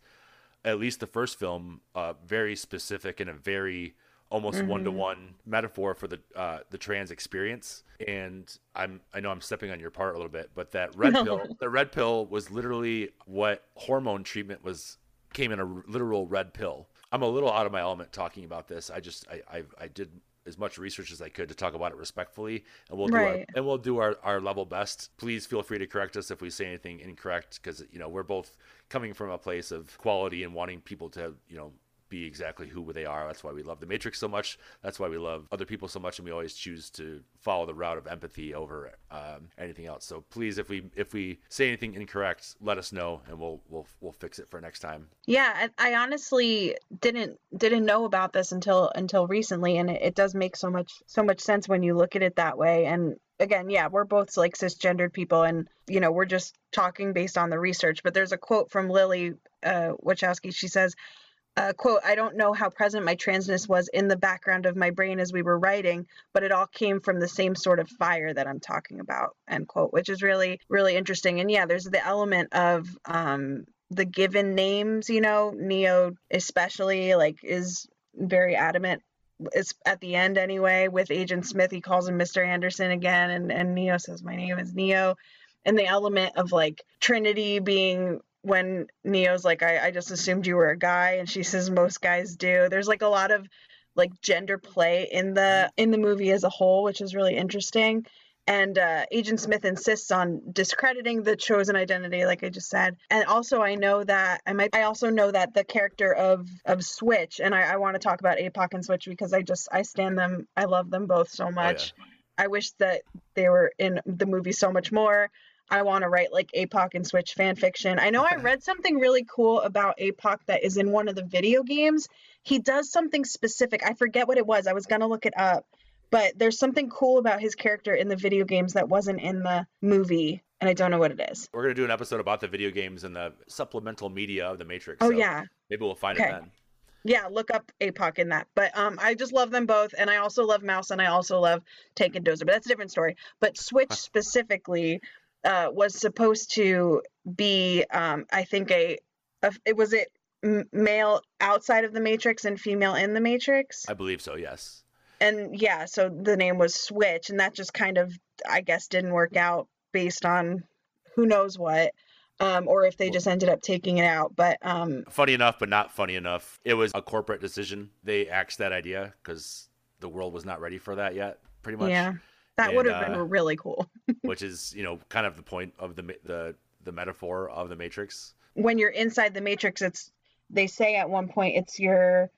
at least the first film, uh, very specific and a very almost Mhm. one to one metaphor for the uh, the trans experience. And I'm I know I'm stepping on your part a little bit, but that red pill, the red pill was literally what hormone treatment was came in a r- literal red pill. I'm a little out of my element talking about this. I just I I, I did as much research as I could to talk about it respectfully, and we'll do our, and we'll do our, our level best. Please feel free to correct us if we say anything incorrect, because you know we're both coming from a place of quality and wanting people to you know be exactly who they are. That's why we love the Matrix so much. That's why we love other people so much, and we always choose to follow the route of empathy over um, anything else. So please, if we if we say anything incorrect, let us know, and we'll we'll we'll fix it for next time. Yeah, I, I honestly didn't didn't know about this until until recently, and it, it does make so much so much sense when you look at it that way. And again, yeah, we're both like cisgendered people, and you know, we're just talking based on the research. But there's a quote from Lilly uh, Wachowski. She says, uh, "quote I don't know how present my transness was in the background of my brain as we were writing, but it all came from the same sort of fire that I'm talking about." End quote. Which is really really interesting. And yeah, there's the element of um, the given names. You know, Neo especially like is very adamant it's at the end anyway with agent smith he calls him mr anderson again and and neo says my name is neo and the element of like trinity being when neo's like I, I just assumed you were a guy and she says most guys do. There's like a lot of like gender play in the in the movie as a whole which is really interesting. And uh, agent smith insists on discrediting the chosen identity like i just said. And also i know that i might i also know that the character of of switch and i, I want to talk about apoc and switch because i just i stand them i love them both so much oh, yeah. i wish that they were in the movie so much more I want to write like APOC and Switch fan fiction. I know I read something really cool about APOC that is in one of the video games. He does something specific. I forget what it was. I was going to look it up but there's something cool about his character in the video games that wasn't in the movie and I don't know what it is. We're gonna do an episode about the video games and the supplemental media of the Matrix. Oh so yeah, maybe we'll find okay. it then. Yeah, look up APOC in that. But um, I just love them both, and I also love Mouse, and I also love Tank and Dozer. But that's a different story. But Switch specifically uh, was supposed to be, um, I think a, a it was it male outside of the Matrix and female in the Matrix. I believe so. Yes and yeah, so the name was Switch, and that just kind of, I guess, didn't work out based on who knows what. Um, or if they just ended up taking it out. But um, funny enough, but not funny enough. It was a corporate decision. They axed that idea because the world was not ready for that yet. Pretty much. Yeah, that would have uh, been really cool. which is, you know, kind of the point of the the the metaphor of the Matrix. When you're inside the Matrix, it's they say at one point it's your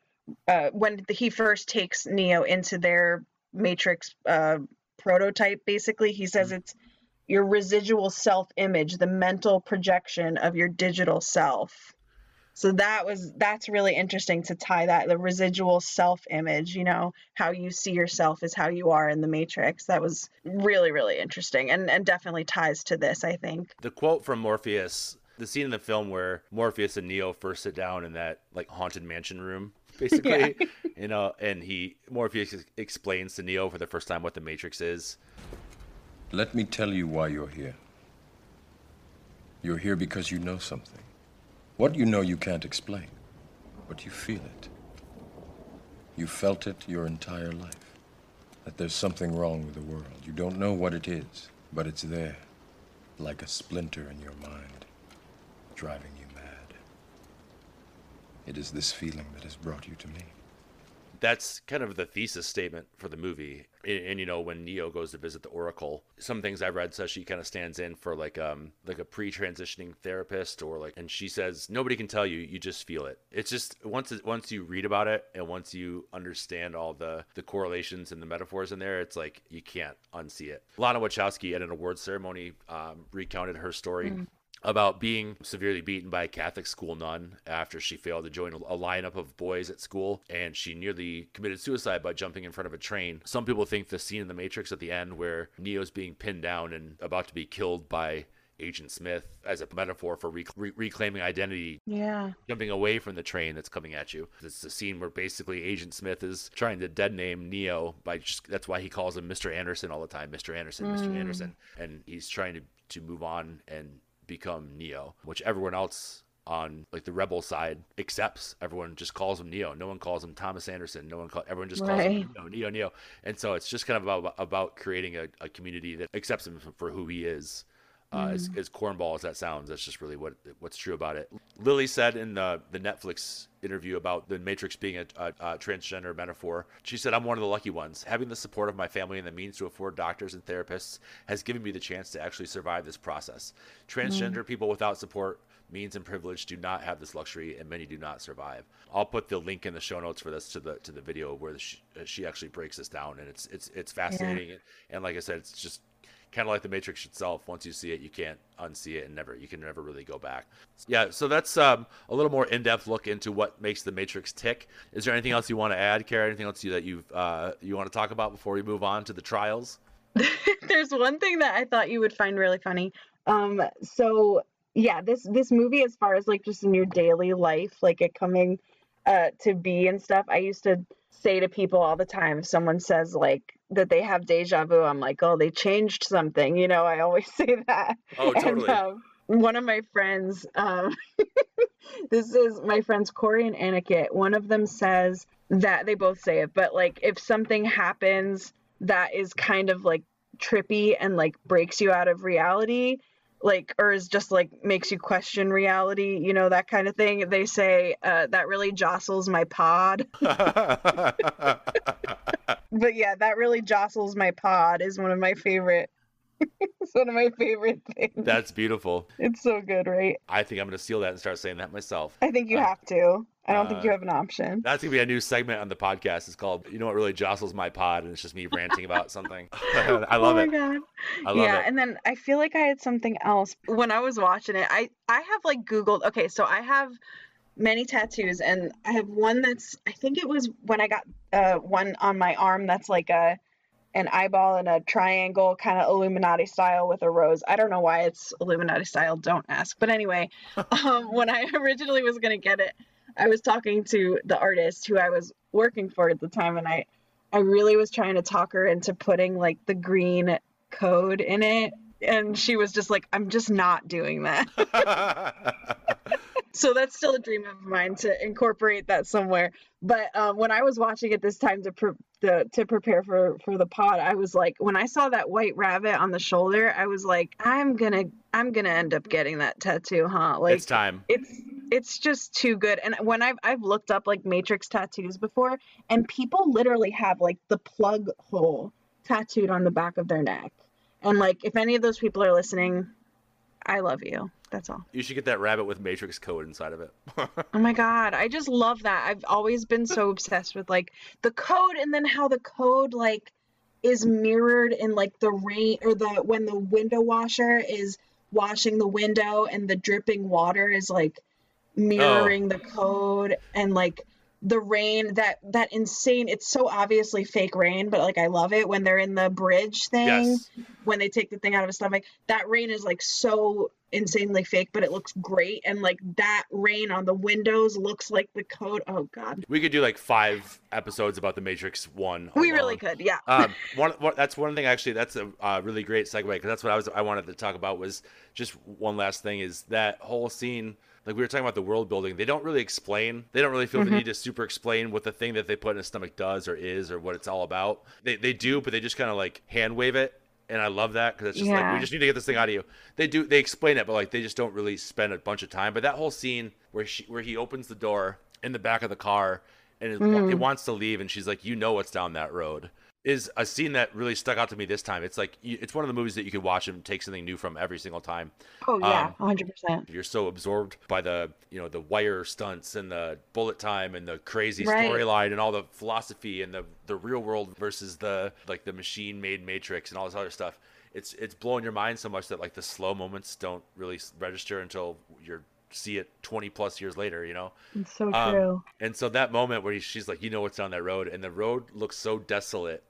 uh, when he first takes Neo into their Matrix uh, prototype, basically, he says mm-hmm. it's your residual self image, the mental projection of your digital self. So that was that's really interesting to tie that the residual self image, you know, how you see yourself is how you are in the Matrix. That was really really interesting and and definitely ties to this, I think. The quote from Morpheus, the scene in the film where Morpheus and Neo first sit down in that like haunted mansion room basically. Yeah. you know, and he Morpheus explains to Neo for the first time what the Matrix is. Let me tell you why you're here. You're here because you know something. What you know you can't explain, but you feel it. You felt it your entire life. That there's something wrong with the world. You don't know what it is, but it's there, like a splinter in your mind, driving you mad. it is this feeling that has brought you to me. That's kind of the thesis statement for the movie. And, and, you know, when Neo goes to visit the Oracle, some things I've read says she kind of stands in for like um like a pre-transitioning therapist or like and she says nobody can tell you, you just feel it. It's just once it, once you read about it and once you understand all the the correlations and the metaphors in there, it's like you can't unsee it. Lana Wachowski at an awards ceremony um, recounted her story. Mm about being severely beaten by a Catholic school nun after she failed to join a lineup of boys at school and she nearly committed suicide by jumping in front of a train. Some people think the scene in The Matrix at the end where Neo's being pinned down and about to be killed by Agent Smith as a metaphor for rec- re- reclaiming identity. Yeah. Jumping away from the train that's coming at you. It's the scene where basically Agent Smith is trying to dead name Neo by just, that's why he calls him Mr. Anderson all the time. Mr. Anderson, mm. Mr. Anderson. And he's trying to, to move on and become Neo, which everyone else on like the rebel side accepts. Everyone just calls him Neo. No one calls him Thomas Anderson. No one call everyone just calls right. him Neo, Neo, Neo. And so it's just kind of about about creating a, a community that accepts him for who he is. Uh, mm. as, as cornball as that sounds, that's just really what what's true about it. Lilly said in the the Netflix interview about the Matrix being a, a, a, transgender metaphor. She said, "I'm one of the lucky ones. Having the support of my family and the means to afford doctors and therapists has given me the chance to actually survive this process. Transgender mm. people without support." Means and privilege do not have this luxury, and many do not survive. I'll put the link in the show notes for this to the to the video where she, she actually breaks this down, and it's it's it's fascinating. Yeah. And, and like I said, it's just kind of like the Matrix itself. Once you see it, you can't unsee it, and never you can never really go back. Yeah, so that's um, a little more in-depth look into what makes the Matrix tick. Is there anything else you want to add, Kara? Anything else you, that you uh, you want to talk about before we move on to the trials? there's one thing that I thought you would find really funny. Um, so yeah, this this movie, as far as like just in your daily life, like it coming uh to be and stuff, I used to say to people all the time if someone says like that they have deja vu, I'm like, oh, they changed something. You know, I always say that. Oh, totally. And, um, one of my friends, um, this is my friends Corey and Aniket. One of them says that they both say it, but like if something happens that is kind of like trippy and like breaks you out of reality, like or is just like makes you question reality, you know, that kind of thing. They say uh, that really jostles my pod. but yeah, that really jostles my pod is one of my favorite. It's one of my favorite things. That's beautiful. It's so good, right? I think I'm gonna steal that and start saying that myself. I think you have to. I don't think you uh, have an option. That's gonna be a new segment on the podcast. It's called "You know what really jostles my pod," and it's just me ranting about something. I love it. oh it. my god. I love yeah, it. and then I feel like I had something else when I was watching it. I I have like Googled. Okay, so I have many tattoos, and I have one that's I think it was when I got uh one on my arm that's like a an eyeball and a triangle kind of Illuminati style with a rose. I don't know why it's Illuminati style. Don't ask. But anyway, um, when I originally was gonna get it, I was talking to the artist who I was working for at the time, and I I really was trying to talk her into putting like the green code in it. And she was just like, I'm just not doing that. so that's still a dream of mine to incorporate that somewhere. But um, when I was watching it this time to pre- the, to prepare for for the pod, I was like, when I saw that white rabbit on the shoulder, I was like, I'm gonna I'm gonna end up getting that tattoo, huh? Like it's time. it's it's just too good. And when I've I've looked up like matrix tattoos before, and people literally have like the plug hole tattooed on the back of their neck. And like if any of those people are listening, I love you. That's all. You should get that rabbit with Matrix code inside of it. Oh my god, I just love that. I've always been so obsessed with like the code and then how the code like is mirrored in like the rain or the when the window washer is washing the window and the dripping water is like oh. mirroring the code and like the rain that that insane it's so obviously fake rain but like i love it when they're in the bridge thing Yes. when they take the thing out of his stomach that rain is like so insanely fake but it looks great and like that rain on the windows looks like the code oh god we could do like five episodes about the Matrix One. we alone. really could yeah um, one, one, that's one thing actually. That's a uh, really great segue because that's what I was I wanted to talk about was just one last thing is that whole scene. Like we were talking about the world building, they don't really explain. They don't really feel Mhm. the need to super explain what the thing that they put in his stomach does or is or what it's all about. They they do, but they just kind of like hand wave it, and I love that because it's just like we just need to get this thing out of you. They do they explain it, but like they just don't really spend a bunch of time. But that whole scene where she where he opens the door in the back of the car and it, Mm. it wants to leave, and she's like, "You know what's down that road." Is a scene that really stuck out to me this time. It's like it's one of the movies that you could watch and take something new from every single time. oh yeah Um, 100% You're so absorbed by the you know the wire stunts and the bullet time and the crazy Right. storyline and all the philosophy and the the real world versus the like the machine made Matrix and all this other stuff. It's it's blowing your mind so much that like the slow moments don't really register until you're see it 20 plus years later you know it's so Um, true and so that moment where he, she's like you know what's down that road and the road looks so desolate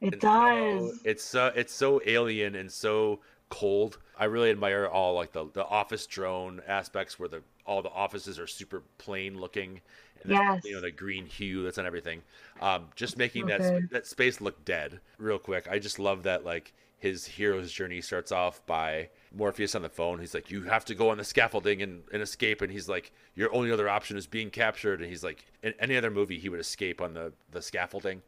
it and so- does it's so it's so alien and so cold. I really admire all like the the office drone aspects where the all the offices are super plain looking. And the- you know the green hue that's on everything. Um, just making So that sp- that space look dead real quick. I just love that like his hero's journey starts off by Morpheus on the phone. He's like, "You have to go on the scaffolding and, and escape." And he's like, "Your only other option is being captured." And he's like, "In any other movie, he would escape on the the scaffolding."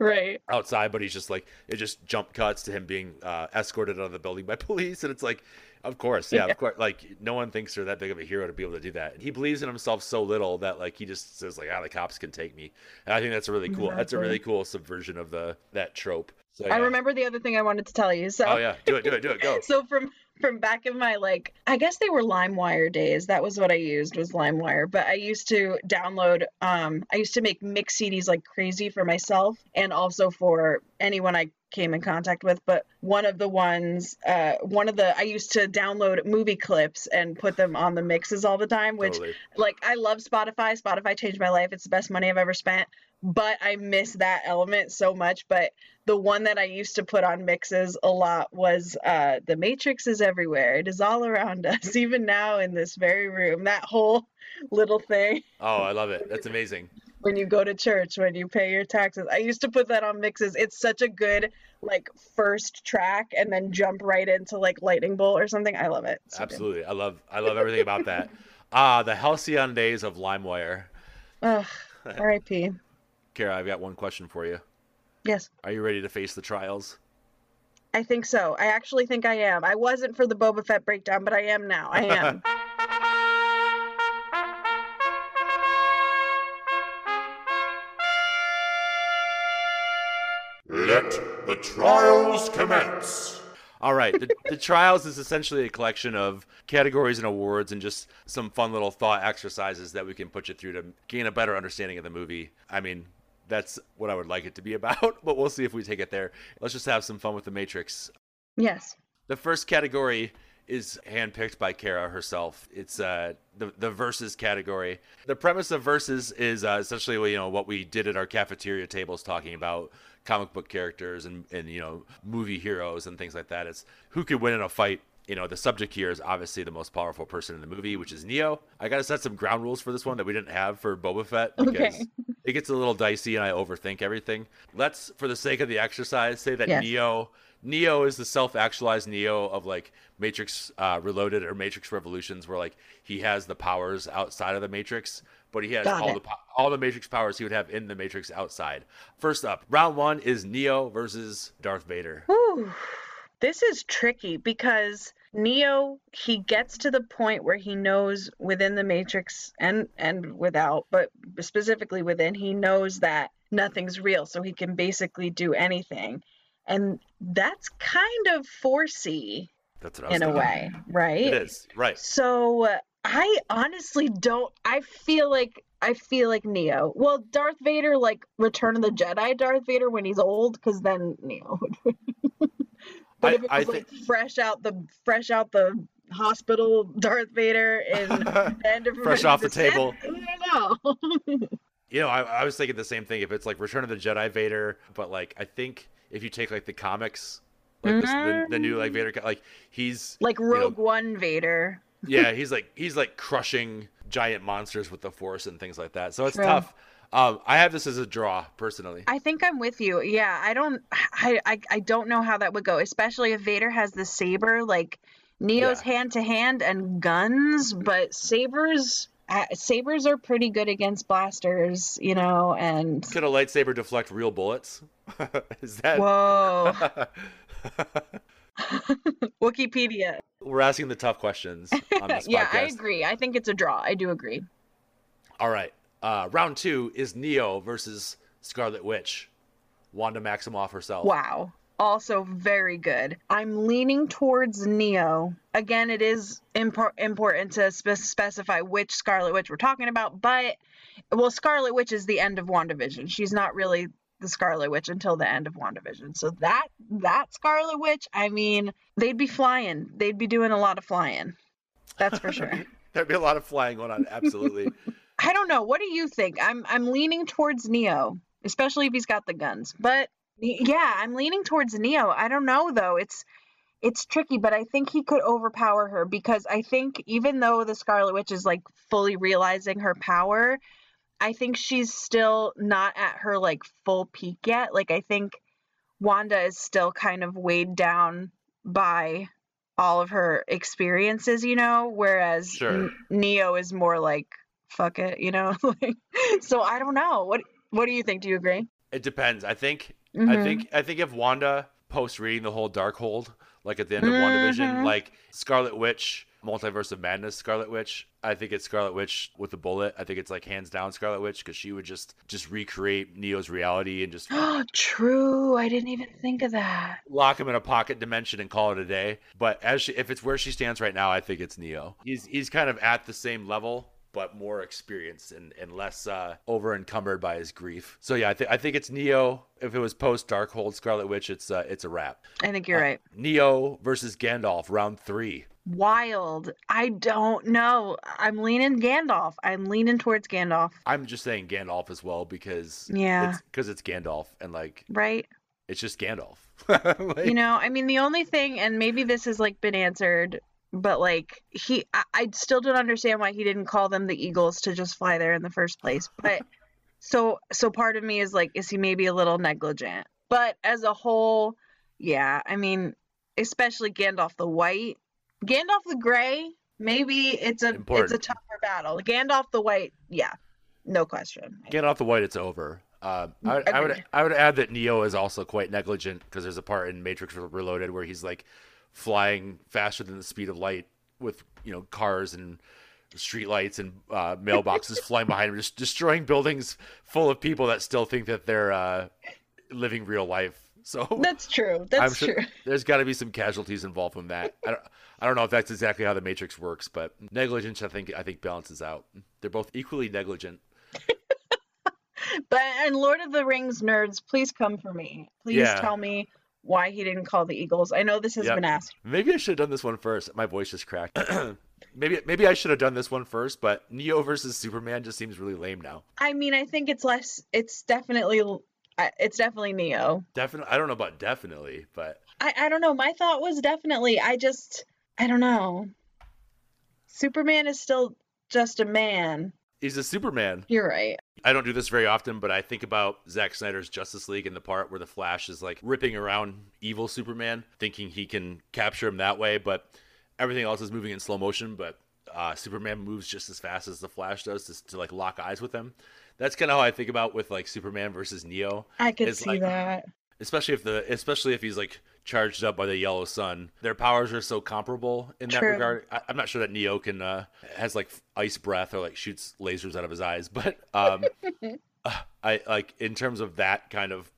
Right outside, but he's just like it just jump cuts to him being uh, escorted out of the building by police, and it's like, of course, yeah, Yeah. of course, like no one thinks they're that big of a hero to be able to do that. And he believes in himself so little that like he just says like, ah, the cops can take me. And I think that's a really cool. That's a really cool subversion of the that trope. So, i remember the other thing i wanted to tell you so Oh yeah, do it, do it, do it, go. so from from back in my like i guess they were limewire days that was what i used was limewire but i used to download um i used to make mix cds like crazy for myself and also for anyone i came in contact with but one of the ones uh one of the i used to download movie clips and put them on the mixes all the time which Totally. like I love Spotify. Spotify changed my life. It's the best money I've ever spent. but I miss that element so much. But the one that I used to put on mixes a lot was uh, The Matrix is everywhere. It is all around us, even now in this very room. That whole little thing Oh, I love it. That's amazing. when you go to church, when you pay your taxes. I used to put that on mixes. It's such a good like first track and then jump right into like Lightning Bolt or something. I love it. So good. Absolutely. I love I love everything about that. Ah, the halcyon days of LimeWire. Ugh, R.I.P. Kara, I've got one question for you. Yes. Are you ready to face the trials? I think so. I actually think I am. I wasn't for the Boba Fett breakdown, but I am now. I am. Let the trials commence. All right. The, the trials is essentially a collection of categories and awards and just some fun little thought exercises that we can put you through to gain a better understanding of the movie. I mean, that's what I would like it to be about, but we'll see if we take it there. Let's just have some fun with the Matrix. yes. The first category is handpicked by Kara herself. It's uh, the the verses category. The premise of verses is uh, essentially you know what we did at our cafeteria tables, talking about comic book characters and and you know movie heroes and things like that. It's who could win in a fight. You know, the subject here is obviously the most powerful person in the movie, which is Neo. I got to set some ground rules for this one that we didn't have for Boba Fett because Okay. It gets a little dicey and I overthink everything. Let's, for the sake of the exercise, say that Yes. Neo Neo is the self-actualized Neo of like Matrix uh, Reloaded or Matrix Revolutions, where like he has the powers outside of the Matrix, but he has Got all it. the po- all the Matrix powers he would have in the Matrix outside. First up, round one is Neo versus Darth Vader. Whew. This is tricky because Neo he gets to the point where he knows within the Matrix and and without, but specifically within, he knows that nothing's real, so he can basically do anything. And that's kind of forcey That's what I was in a way, right? It is right. So uh, I honestly don't. I feel like I feel like Neo. Well, Darth Vader, like Return of the Jedi, Darth Vader when he's old, because then Neo would. but I- if it I was like fresh out the fresh out the hospital, Darth Vader and the of Fresh off the Sith, table. I don't know. You know, I, I was thinking the same thing. If it's like Return of the Jedi Vader, but like I think if you take like the comics, like this, the, the new like Vader, like he's like you know, Rogue One Vader. yeah, he's like he's like crushing giant monsters with the Force and things like that. So it's True. tough. Um, I have this as a draw personally. I think I'm with you. Yeah, I don't I, I I don't know how that would go, especially if Vader has the saber like Neo's hand to hand and guns, but sabers uh, sabers are pretty good against blasters, you know, and Could a lightsaber deflect real bullets? Is that? Whoa. Wikipedia. We're asking the tough questions on this yeah, I agree. I think it's a draw. I do agree. All right. Uh, round two is Neo versus Scarlet Witch, Wanda Maximoff herself. Wow. Also very good. I'm leaning towards Neo. Again, it is impor- important to spe- specify which Scarlet Witch we're talking about, but well, Scarlet Witch is the end of WandaVision. She's not really the Scarlet Witch until the end of WandaVision. So that that Scarlet Witch, I mean, they'd be flying. They'd be doing a lot of flying. That's for sure. There'd be a lot of flying going on. Absolutely. I don't know. What do you think? I'm I'm leaning towards Neo, especially if he's got the guns. But yeah, I'm leaning towards Neo. I don't know though. It's it's tricky, but I think he could overpower her because I think even though the Scarlet Witch is like fully realizing her power, I think she's still not at her like full peak yet. Like I think Wanda is still kind of weighed down by all of her experiences, you know, whereas Sure. Neo is more like fuck it, you know. So I don't know. What what do you think? Do you agree? It depends. I think. I Mhm. think. I think if Wanda post reading the whole Darkhold, like at the end of Mhm. WandaVision, like Scarlet Witch, Multiverse of Madness, Scarlet Witch. I think it's Scarlet Witch with the bullet. I think it's like hands down Scarlet Witch because she would just just recreate Neo's reality and just Oh, True. I didn't even think of that. lock him in a pocket dimension and call it a day. But as she, if it's where she stands right now, I think it's Neo. He's he's kind of at the same level, but more experienced and, and less uh, over encumbered by his grief. So yeah, I think I think it's Neo. If it was post Darkhold Scarlet Witch, it's uh, it's a wrap. I think you're right. Neo versus Gandalf, round three. wild. I don't know. I'm leaning Gandalf. I'm leaning towards Gandalf. I'm just saying Gandalf as well because Yeah. because it's, Gandalf and like Right? it's just Gandalf. you know, I mean, the only thing, and maybe this has like been answered, but like he, I, I still don't understand why he didn't call them the Eagles to just fly there in the first place. But so, so part of me is like, is he maybe a little negligent? But as a whole, yeah, I mean, especially Gandalf the White, Gandalf the Gray, maybe it's a it's a tougher battle. Gandalf the White, yeah, no question. Gandalf the White, it's over. Uh, I, would- I would I would add that Neo is also quite negligent because there's a part in Matrix Reloaded where he's like flying faster than the speed of light with you know cars and streetlights and uh, mailboxes flying behind him, just destroying buildings full of people that still think that they're uh, living real life. So That's true. That's sure true. there's got to be some casualties involved from that. I don't, I don't know if that's exactly how the Matrix works, but negligence, I think, I think balances out. They're both equally negligent. But and Lord of the Rings nerds, please come for me. Please Yeah. tell me why he didn't call the Eagles. I know this has Yep. been asked. Maybe I should have done this one first. My voice just cracked. maybe maybe I should have done this one first, but Neo versus Superman just seems really lame now. I mean, I think it's less. It's definitely. It's definitely Neo. Definitely, I don't know about definitely, but I I don't know. My thought was definitely. I just. I don't know. Superman is still just a man. He's a Superman. You're right. I don't do this very often, but I think about Zack Snyder's Justice League and the part where the Flash is like ripping around evil Superman, thinking he can capture him that way, but everything else is moving in slow motion. But uh, Superman moves just as fast as the Flash does to, to like lock eyes with him. That's kind of how I think about with like Superman versus Neo. I could It's see like- that. especially if the especially if he's like charged up by the yellow sun their powers are so comparable in that True. regard I, i'm not sure that neo can uh has like ice breath or like shoots lasers out of his eyes but um uh, i like in terms of that kind of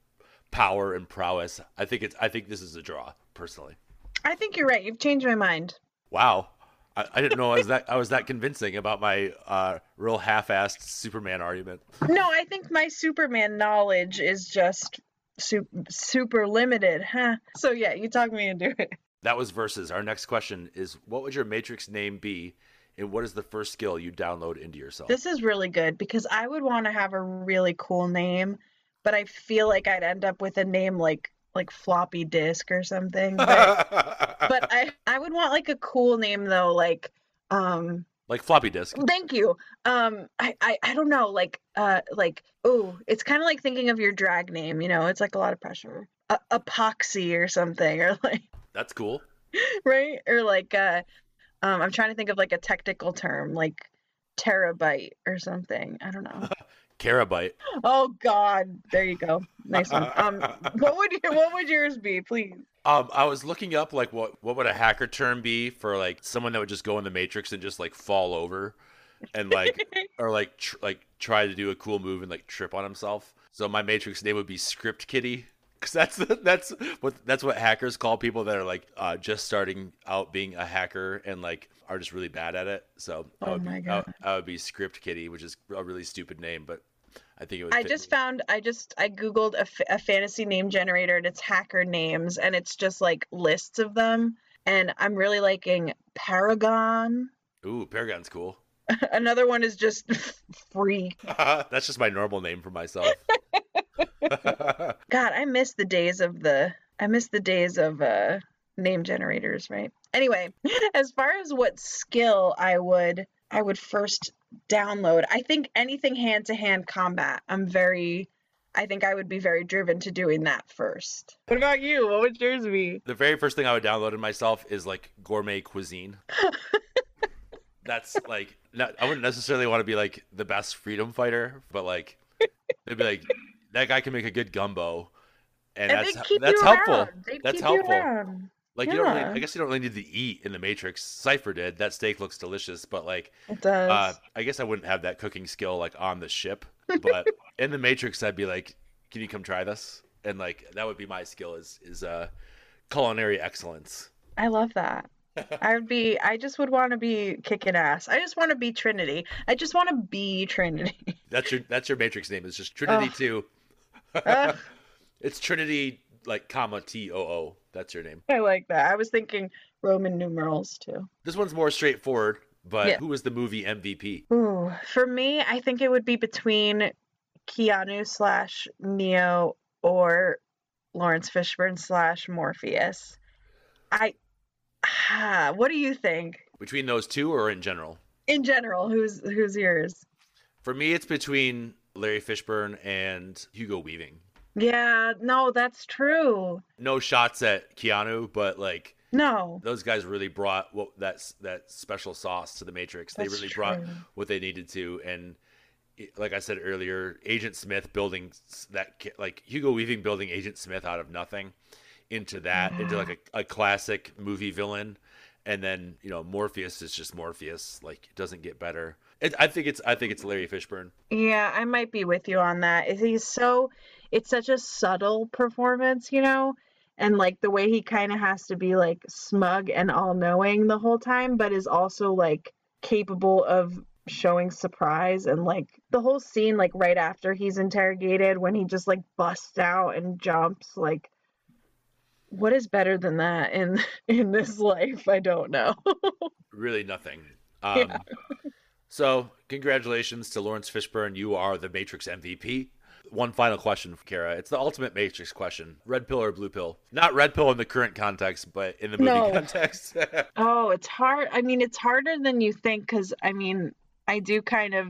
power and prowess i think it's i think this is a draw personally I think you're right. You've changed my mind. wow I, I didn't know I was that I was that convincing about my uh, real half-assed Superman argument. No, I think my Superman knowledge is just super, super limited, huh? So yeah, you talk me into it. That was versus. Our next question is: What would your Matrix name be, and what is the first skill you download into yourself? This is really good because I would want to have a really cool name, but I feel like I'd end up with a name like like floppy disk or something. But, but I I would want like a cool name though, like um like floppy disk. thank you. Um I I, I don't know, like uh like oh, it's kind of like thinking of your drag name, you know, it's like a lot of pressure. Uh, epoxy or something or like That's cool. right? Or like uh um I'm trying to think of like a technical term like terabyte or something. I don't know. Carabyte. Oh God, there you go. Nice one. Um, what would your what would yours be, please? Um, I was looking up like what what would a hacker term be for like someone that would just go in the Matrix and just like fall over, and like or like tr- like try to do a cool move and like trip on himself. So my Matrix name would be Script Kitty. Cause that's that's what that's what hackers call people that are like uh, just starting out being a hacker and like are just really bad at it. So I Oh would my be, I. I would be Script Kitty, which is a really stupid name, but I think it would. I just found I just I googled a, f- a fantasy name generator and it's hacker names and it's just like lists of them and I'm really liking Paragon. Ooh, Paragon's cool. Another one is just free. that's just my normal name for myself. God, I miss the days of the I miss the days of uh name generators, right? Anyway, as far as what skill I would I would first download, I think anything hand to hand combat. I'm very I think I would be very driven to doing that first. What about you? What would yours be? the very first thing I would download in myself is like gourmet cuisine. That's like not, I wouldn't necessarily want to be like the best freedom fighter, but like it'd be like that guy can make a good gumbo, and, And that's they'd keep that's you helpful. They'd That's you helpful. Like you don't really, Yeah. I guess you don't really need to eat in the Matrix. Cypher did. That steak looks delicious, but like It does. uh, I guess I wouldn't have that cooking skill like on the ship, but in the Matrix, I'd be like, "Can you come try this?" And like that would be my skill is is uh, culinary excellence. I love that. I would be I just would want to be kicking ass. I just want to be Trinity. I just want to be Trinity. That's your that's your Matrix name. It's just Trinity. Two. Ugh. it's Trinity like comma T O O. That's your name. I like that. I was thinking Roman numerals too. This one's more straightforward, but Yeah. who was the movie MVP? Ooh, for me, I think it would be between Keanu slash Neo or Laurence Fishburne slash Morpheus. I, ah, what do you think? Between those two or in general? In general, who's who's yours? For me, it's between Larry Fishburne and Hugo Weaving. Yeah, no, that's true. No shots at Keanu, but like No. those guys really brought what that's that special sauce to the Matrix. They That's really brought what they needed to, and like I said earlier, Agent Smith building that like Hugo Weaving building Agent Smith out of nothing into that into like a, a classic movie villain, and then you know Morpheus is just Morpheus. Like it doesn't get better. It, I think it's I think it's Larry Fishburne. Yeah, I might be with you on that. Is He's so, it's such a subtle performance, you know? And like the way he kind of has to be like smug and all knowing the whole time, but is also like capable of showing surprise. And like the whole scene, like right after he's interrogated, when he just like busts out and jumps, like, what is better than that in in this life? I don't know. really nothing. Um, So, congratulations to Laurence Fishburne. You are the Matrix MVP. One final question, Kara. It's the ultimate Matrix question: red pill or blue pill? Not red pill in the current context, but in the movie No. context. Oh, it's hard. I mean, it's harder than you think because I mean, I do kind of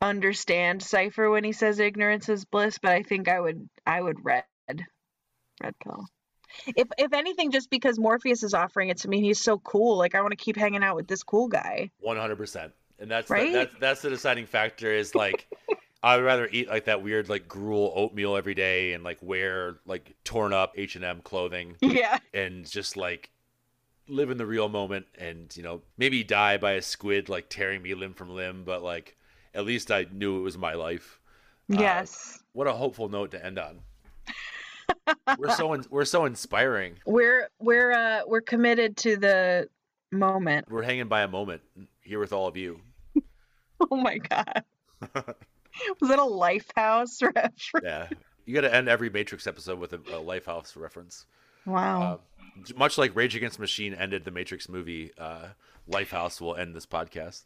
understand Cypher when he says ignorance is bliss, but I think I would I would red red pill. If if anything, just because Morpheus is offering it to me, he's so cool. Like I want to keep hanging out with this cool guy. One hundred percent. And that's Right? the, that's that's the deciding factor. Is like I'd rather eat like that weird like gruel oatmeal every day and like wear like torn up H and M clothing. Yeah. And just like live in the real moment and you know maybe die by a squid like tearing me limb from limb, but like at least I knew it was my life. Uh, Yes. What a hopeful note to end on. we're so in, we're so inspiring. We're we're uh we're committed to the moment. We're hanging by a moment here with all of you. Oh my god. Was that a Lifehouse reference? Yeah, you got to end every Matrix episode with a, a Lifehouse reference. Wow. Uh, much like Rage Against the Machine ended the Matrix movie, uh, Lifehouse will end this podcast.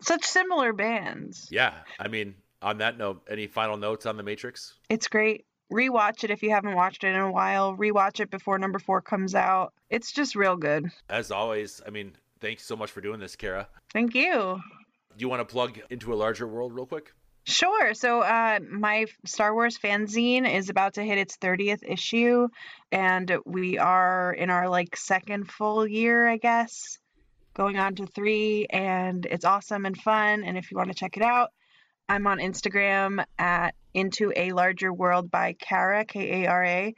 Such similar bands. Yeah, I mean, on that note, any final notes on the Matrix? It's great. Rewatch it if you haven't watched it in a while. Rewatch it before number four comes out. It's just real good. As always, I mean, thanks so much for doing this, Kara. Thank you. Do you want to plug into a larger world real quick? Sure. So, uh, my Star Wars fanzine is about to hit its 30th issue, and we are in our like second full year, I guess, going on to three, and it's awesome and fun. And if you want to check it out, I'm on Instagram at Into a Larger World by Kara, K A R A.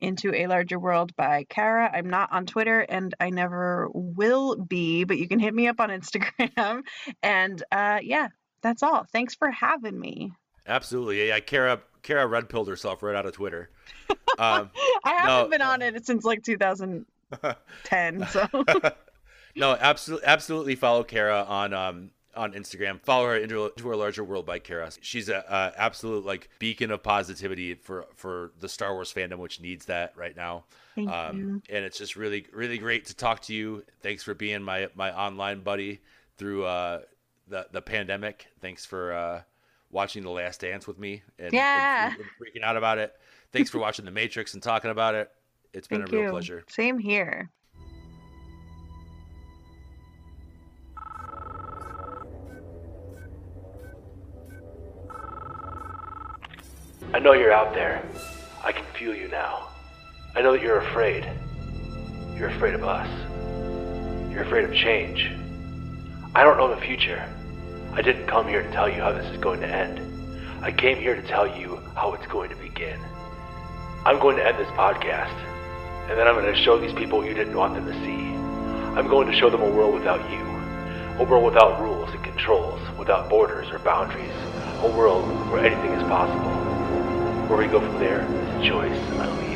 Into a Larger World by Kara. I'm not on Twitter and I never will be, but you can hit me up on Instagram. And uh, yeah, that's all. Thanks for having me. Absolutely. Yeah, Kara Kara red pilled herself right out of Twitter. Um, I haven't no, been on it since like 2010. So no, absolutely, absolutely follow Kara on um on Instagram. Follow her into, into her larger world by Kara. She's a, a absolute like beacon of positivity for for the Star Wars fandom, which needs that right now. Thank um, you. And it's just really really great to talk to you. Thanks for being my my online buddy through uh the the pandemic. Thanks for uh watching The Last Dance with me and, and Yeah. freak- and freaking out about it. Thanks for watching The Matrix and talking about it. It's been thank a real you. pleasure. Same here. I know you're out there. I can feel you now. I know that you're afraid. You're afraid of us. You're afraid of change. I don't know the future. I didn't come here to tell you how this is going to end. I came here to tell you how it's going to begin. I'm going to end this podcast, and then I'm going to show these people what you didn't want them to see. I'm going to show them a world without you. A world without rules and controls, without borders or boundaries. A world where anything is possible. Where we go from there is a choice I leave.